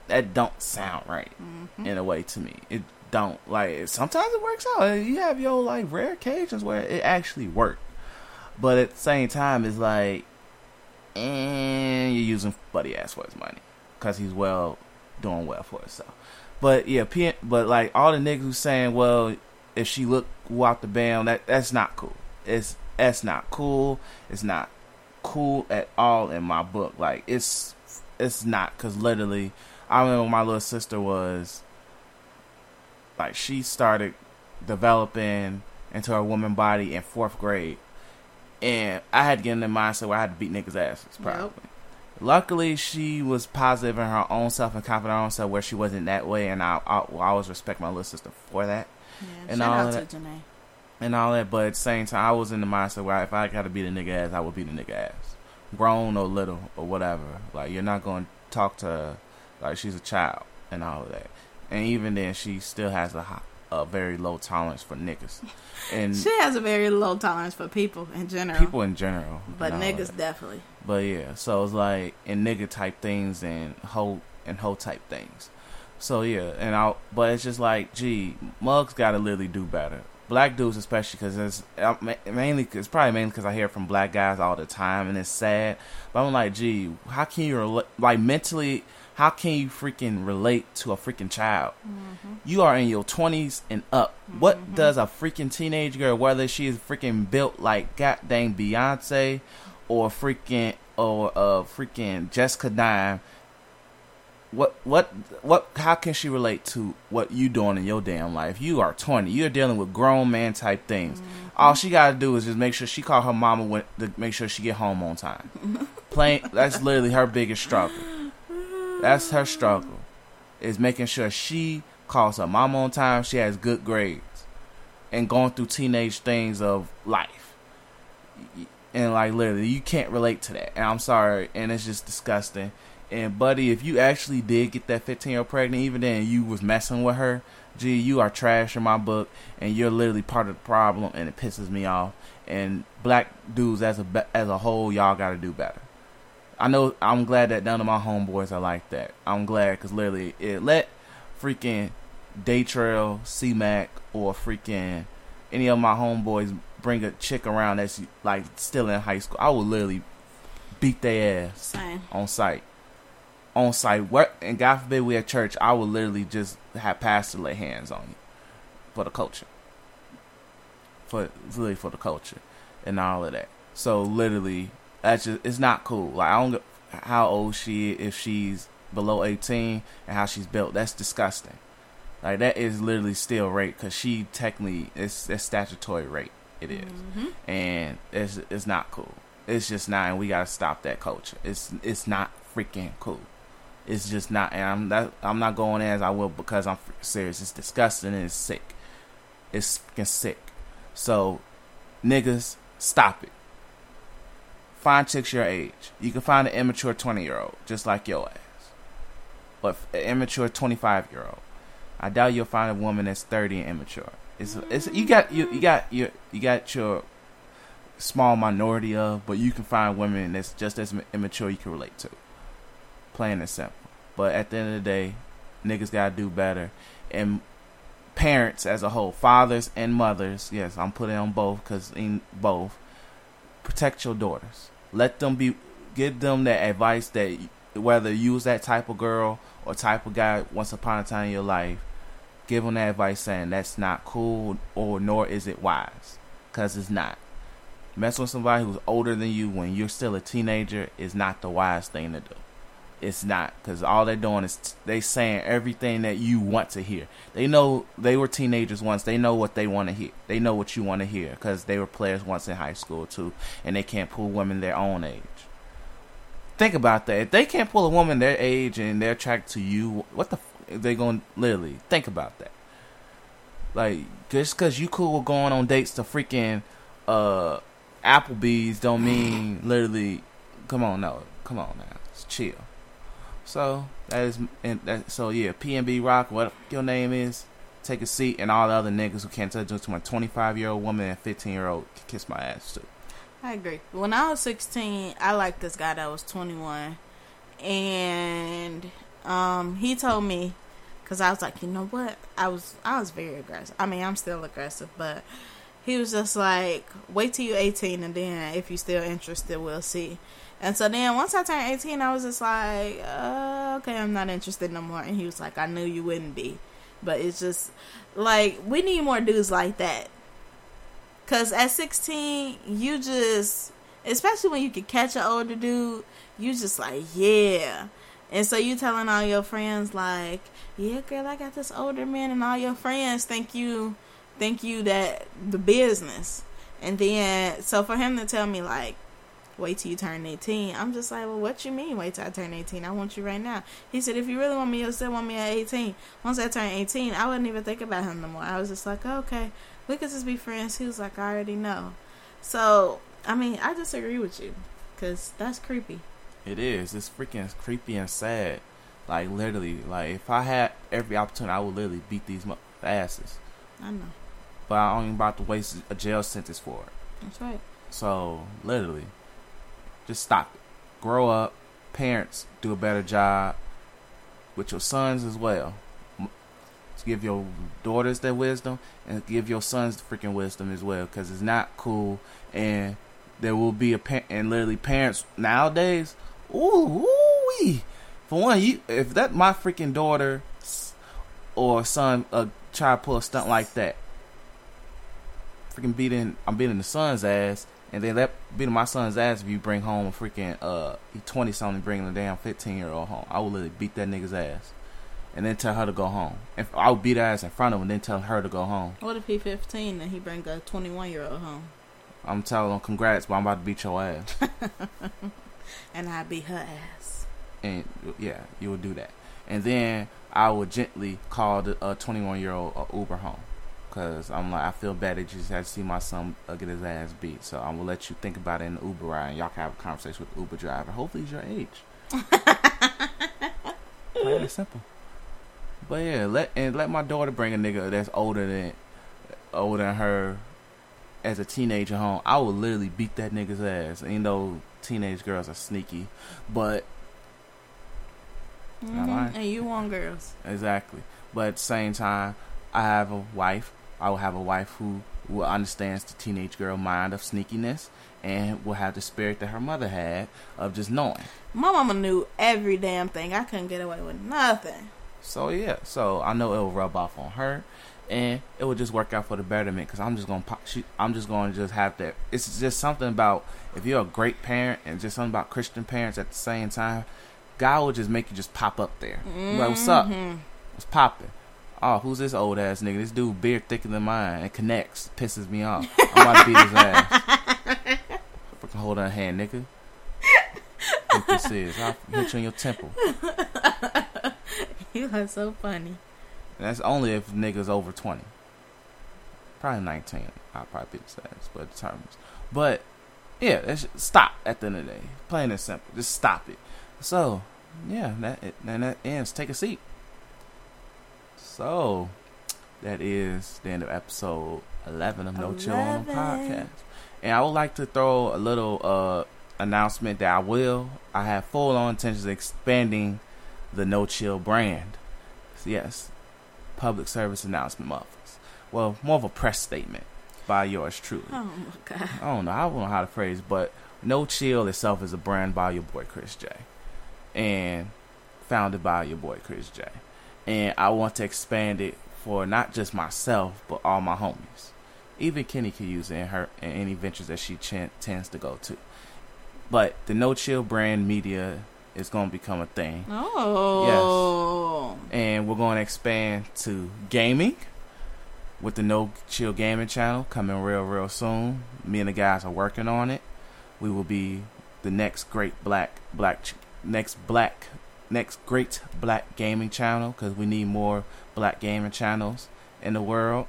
that don't sound right in a way to me. It don't like sometimes it works out. You have your like rare occasions where it actually worked, but at the same time it's like and you're using buddy ass for his money because he's well doing well for himself. But yeah, P- but like all the niggas who saying, well, if she look out the band, that that's not cool. It's that's not cool. It's not cool at all in my book. Like it's it's not because literally, I remember my little sister was like she started developing into her woman body in fourth grade, and I had to get in the mindset where I had to beat niggas' asses. Probably. Yep. Luckily, she was positive in her own self and confident in her own self, where she wasn't that way, and I, I, I always respect my little sister for that Yeah, And shout all out of to Janae. and all that. But at the same time, I was in the mindset where if I got to beat a nigga ass, I would beat a nigga ass, grown or little or whatever. Like you're not going to talk to her like she's a child and all of that. And even then, she still has a a very low tolerance for niggas and She has a very low tolerance for people in general. people in general. but niggas definitely. But yeah, so it's like in nigga type things and hoe and hoe type things. So yeah, and I but it's just like, gee, mugs got to literally do better. Black dudes especially because it's mainly it's probably mainly because I hear from black guys all the time and it's sad. But I'm like, gee, how can you like mentally? How can you freaking relate to a freaking child? Mm-hmm. You are in your 20s and up. What mm-hmm. does a freaking teenage girl, whether she is freaking built like goddamn Beyonce or freaking or uh freaking Jessica Dime, what what what how can she relate to what you doing in your damn life? You are 20. You're dealing with grown man type things. Mm-hmm. All she got to do is just make sure she call her mama when, to make sure she get home on time. Plain that's literally her biggest struggle. That's her struggle. Is making sure she calls her mom on time, she has good grades, and going through teenage things of life. And like literally, you can't relate to that. And I'm sorry, and it's just disgusting. And buddy, if you actually did get that 15 year old pregnant, even then you was messing with her, gee, you are trash in my book, and you're literally part of the problem, and it pisses me off. And black dudes as a as a whole, y'all got to do better. I know. I'm glad that none of my homeboys are like that. I'm glad because literally, it let freaking Daytrail, C Mac, or freaking any of my homeboys bring a chick around that's like still in high school. I would literally beat their ass Same. on site. On site, what and God forbid we at church, I would literally just have pastor lay hands on you for the culture, for really for the culture and all of that. So literally, that's just it's not cool. Like I don't get how old she is, if she's below eighteen and how she's built. That's disgusting. Like that is literally still rape because she technically it's it's statutory rape. It is. Mm-hmm. and it's it's not cool. It's just not, and we gotta stop that culture. It's it's not freaking cool. It's just not, and I'm not I'm not going as I will because I'm serious. It's disgusting and it's sick. It's freaking sick. So, niggas, stop it. Find chicks your age. You can find an immature twenty year old just like your ass, but an immature twenty five year old. I doubt you'll find a woman that's thirty and immature. It's it's you got you you got your you got your small minority of, but you can find women that's just as immature you can relate to. Plain and simple. But at the end of the day, niggas gotta do better, and parents as a whole, fathers and mothers. Yes, I'm putting on both because in both, protect your daughters. Let them be. Give them that advice that whether you was that type of girl or type of guy once upon a time in your life, give them that advice saying that's not cool or nor is it wise because it's not messing with somebody who's older than you when you're still a teenager is not the wise thing to do it's not because all they're doing is t- they saying everything that you want to hear. They know they were teenagers once. They know what they want to hear. They know what you want to hear because they were players once in high school too and they can't pull women their own age. Think about that. If they can't pull a woman their age and they're attracted to you what the f- they going to literally think about that. Like just because you cool going on dates to freaking uh Applebee's don't mean literally. Come on, no, come on now, it's chill. So that is, and that, so yeah, PNB Rock, what your name is, take a seat, and all the other niggas who can't touch to my 25 year old woman and 15 year old kiss my ass too. I agree. When I was 16, I liked this guy that was 21. And um, he told me, because I was like, you know what? I was I was very aggressive. I mean, I'm still aggressive, but he was just like, wait till you're 18 and then if you're still interested, we'll see. And so then once I turned 18, I was just like, uh, okay, I'm not interested no more. And he was like, I knew you wouldn't be. But it's just like, we need more dudes like that. Because at 16, you just, especially when you can catch an older dude, you just like, yeah. And so you telling all your friends like, yeah, girl, I got this older man, and all your friends think you think you that the business. And then so for him to tell me like, wait till you turn eighteen, I'm just like, well, what you mean? Wait till I turn eighteen? I want you right now. He said, if you really want me, you'll still want me at eighteen. Once I turn eighteen, I wouldn't even think about him no more. I was just like, oh, okay, we could just be friends. He was like, I already know. So I mean, I disagree with you because that's creepy. It is. It's freaking creepy and sad. Like literally, like if I had every opportunity, I would literally beat these mo- asses. I know. But I ain't about to waste a jail sentence for it. That's right. So literally, just stop it. Grow up. Parents do a better job with your sons as well. Give your daughters their wisdom and give your sons the freaking wisdom as well, because it's not cool. And there will be a parent, and literally parents nowadays. Ooh, ooh For one, you if that my freaking daughter or son uh, try to pull a stunt like that, freaking beating I'm beating the son's ass, and then that beating my son's ass if you bring home a freaking uh twenty something bringing a damn fifteen year old home. I would literally beat that nigga's ass, and then tell her to go home. If I would beat her ass in front of him, and then tell her to go home. What if he 15 and he bring a 21 year old home? I'm telling him congrats, but I'm about to beat your ass. And I beat her ass. and yeah, you would do that. And then I would gently call the uh, 21 year old uh, Uber home. Cause I'm like, I feel bad that you just had to see my son uh, get his ass beat. So I'm gonna let you think about it in the Uber ride, and y'all can have a conversation with the Uber driver. Hopefully, he's your age. Plain and simple. But yeah, let and let my daughter bring a nigga that's older than older than her as a teenager home. I would literally beat that nigga's ass. And you know, teenage girls are sneaky, but Not lying. Mhm. And you want girls. Exactly. But at the same time, I have a wife. I will have a wife who will understands the teenage girl mind of sneakiness and will have the spirit that her mother had of just knowing. My mama knew every damn thing. I couldn't get away with nothing. So yeah, so I know it will rub off on her, and it will just work out for the betterment. Because I'm just gonna pop. She, I'm just gonna just have that. It's just something about if you're a great parent and just something about Christian parents at the same time. God will just make you just pop up there. Like, what's up? Mm-hmm. What's popping? Oh, who's this old ass nigga? This dude beard thicker than mine and connects. Pisses me off. I'm about to beat his ass. Fucking hold on hand, nigga. What this is? I'll hit you in your temple. You are so funny. And that's only if niggas over 20. Probably 19. I'll probably beat his ass, but it determines. But, yeah, that's, stop at the end of the day. Plain and simple. Just stop it. So, yeah, that and that ends. Take a seat. So, that is the end of episode 11 of No Chill on the podcast. And I would like to throw a little uh, announcement that I will. I have full on intentions of expanding the No Chill brand. Yes, public service announcement, motherfuckers. Well, more of a press statement by yours truly. Oh my god. I don't know. I don't know how to phrase, but No Chill itself is a brand by your boy Chris J, and founded by your boy Chris J. And I want to expand it for not just myself, but all my homies. Even Kenne can use it in her in any ventures that she ch- tends to go to. But the No Chill brand media is going to become a thing Oh. yes. and we're going to expand to gaming with the No Chill Gaming channel coming real, real soon. Me and the guys are working on it. We will be the next great black, black, ch- next black, next great black gaming channel because we need more black gaming channels in the world.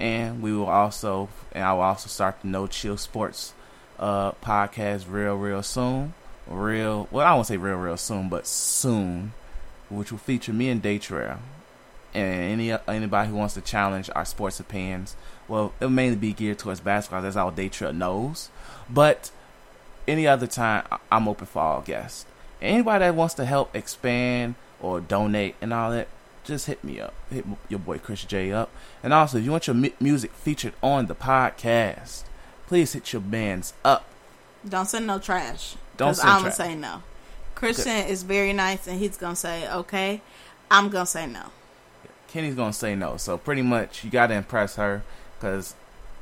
And we will also, and I will also start the No Chill Sports uh, podcast real, real soon. Real, well, I won't say real, real soon, but soon which will feature me and Daytrail and any anybody who wants to challenge our sports opinions. Well, it'll mainly be geared towards basketball. That's all Daytrail knows. But any other time, I'm open for all guests. Anybody that wants to help expand or donate and all that, just hit me up. Hit your boy Chris J up. And also, if you want your mu- music featured on the podcast, please hit your bands up. Don't send no trash. Don't 'Cause send I'm trash. gonna say no. Christian is very nice, and he's gonna say okay. I'm gonna say no. Kenne's gonna say no. So pretty much, you gotta impress her, because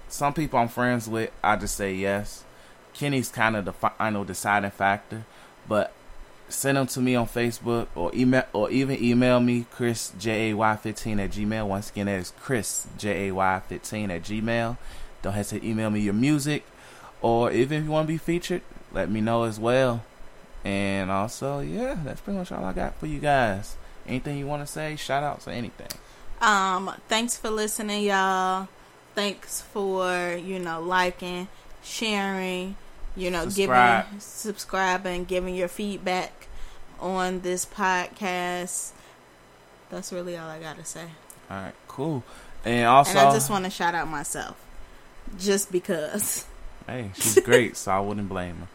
some people I'm friends with, I just say yes. Kenne's kind of the final deciding factor, but send them to me on Facebook or email or even email me Chris J A Y fifteen at Gmail. Once again, that is Chris J A Y fifteen at Gmail. Don't hesitate to email me your music, or even if you want to be featured, let me know as well. And also, yeah, that's pretty much all I got for you guys. Anything you want to say? Shout outs or anything? Um, thanks for listening, y'all. Thanks for you know liking, sharing, you know Subscribe. giving, subscribing, giving your feedback on this podcast. That's really all I gotta say. All right, cool. And also, and I just want to shout out myself, just because. hey, she's great, so I wouldn't blame her.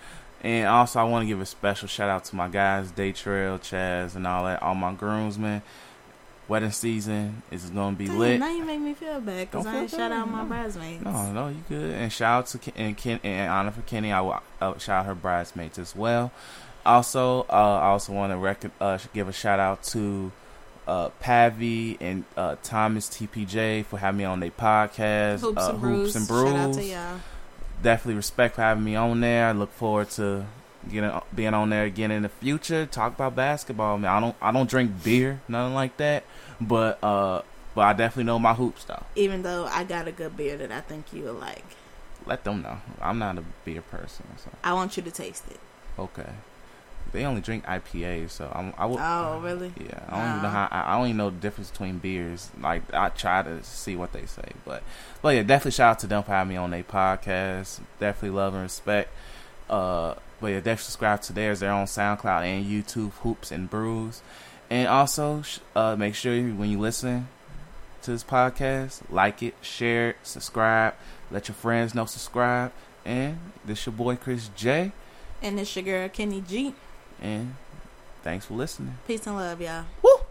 And also, I want to give a special shout out to my guys, Daytrail, Chaz, and all that, all my groomsmen. Wedding season is going to be Damn, lit. now you make me feel bad because I feel ain't shout out my bridesmaids. No, no, you good. And shout out to Ken, and Ken and honor for Kenne. I will uh, shout out her bridesmaids as well. Also, uh, I also want to rec- uh, give a shout out to uh, Pavi and uh, Thomas TPJ for having me on their podcast. Hoops, uh, and brews. Hoops and Brews. Shout out to y'all. Definitely respect for having me on there. I look forward to getting being on there again in the future. Talk about basketball. Man, I don't I don't drink beer, nothing like that. But uh, but I definitely know my hoops though. Even though I got a good beer that I think you will like, Let them know. I'm not a beer person. So. I want you to taste it. Okay. They only drink IPAs, so I'm, I would. Oh, really? Yeah, I don't even know how. I I don't even know the difference between beers. Like I try to see what they say, but but yeah, definitely shout out to them for having me on their podcast. Definitely love and respect. Uh, but yeah, definitely subscribe to theirs. They're on SoundCloud and YouTube, Hoops and Brews. And also, uh, make sure when you listen to this podcast, like it, share it, subscribe, let your friends know, subscribe. And this your boy Chris J. And it's your girl Kenne G. And thanks for listening. Peace and love, y'all. Woo!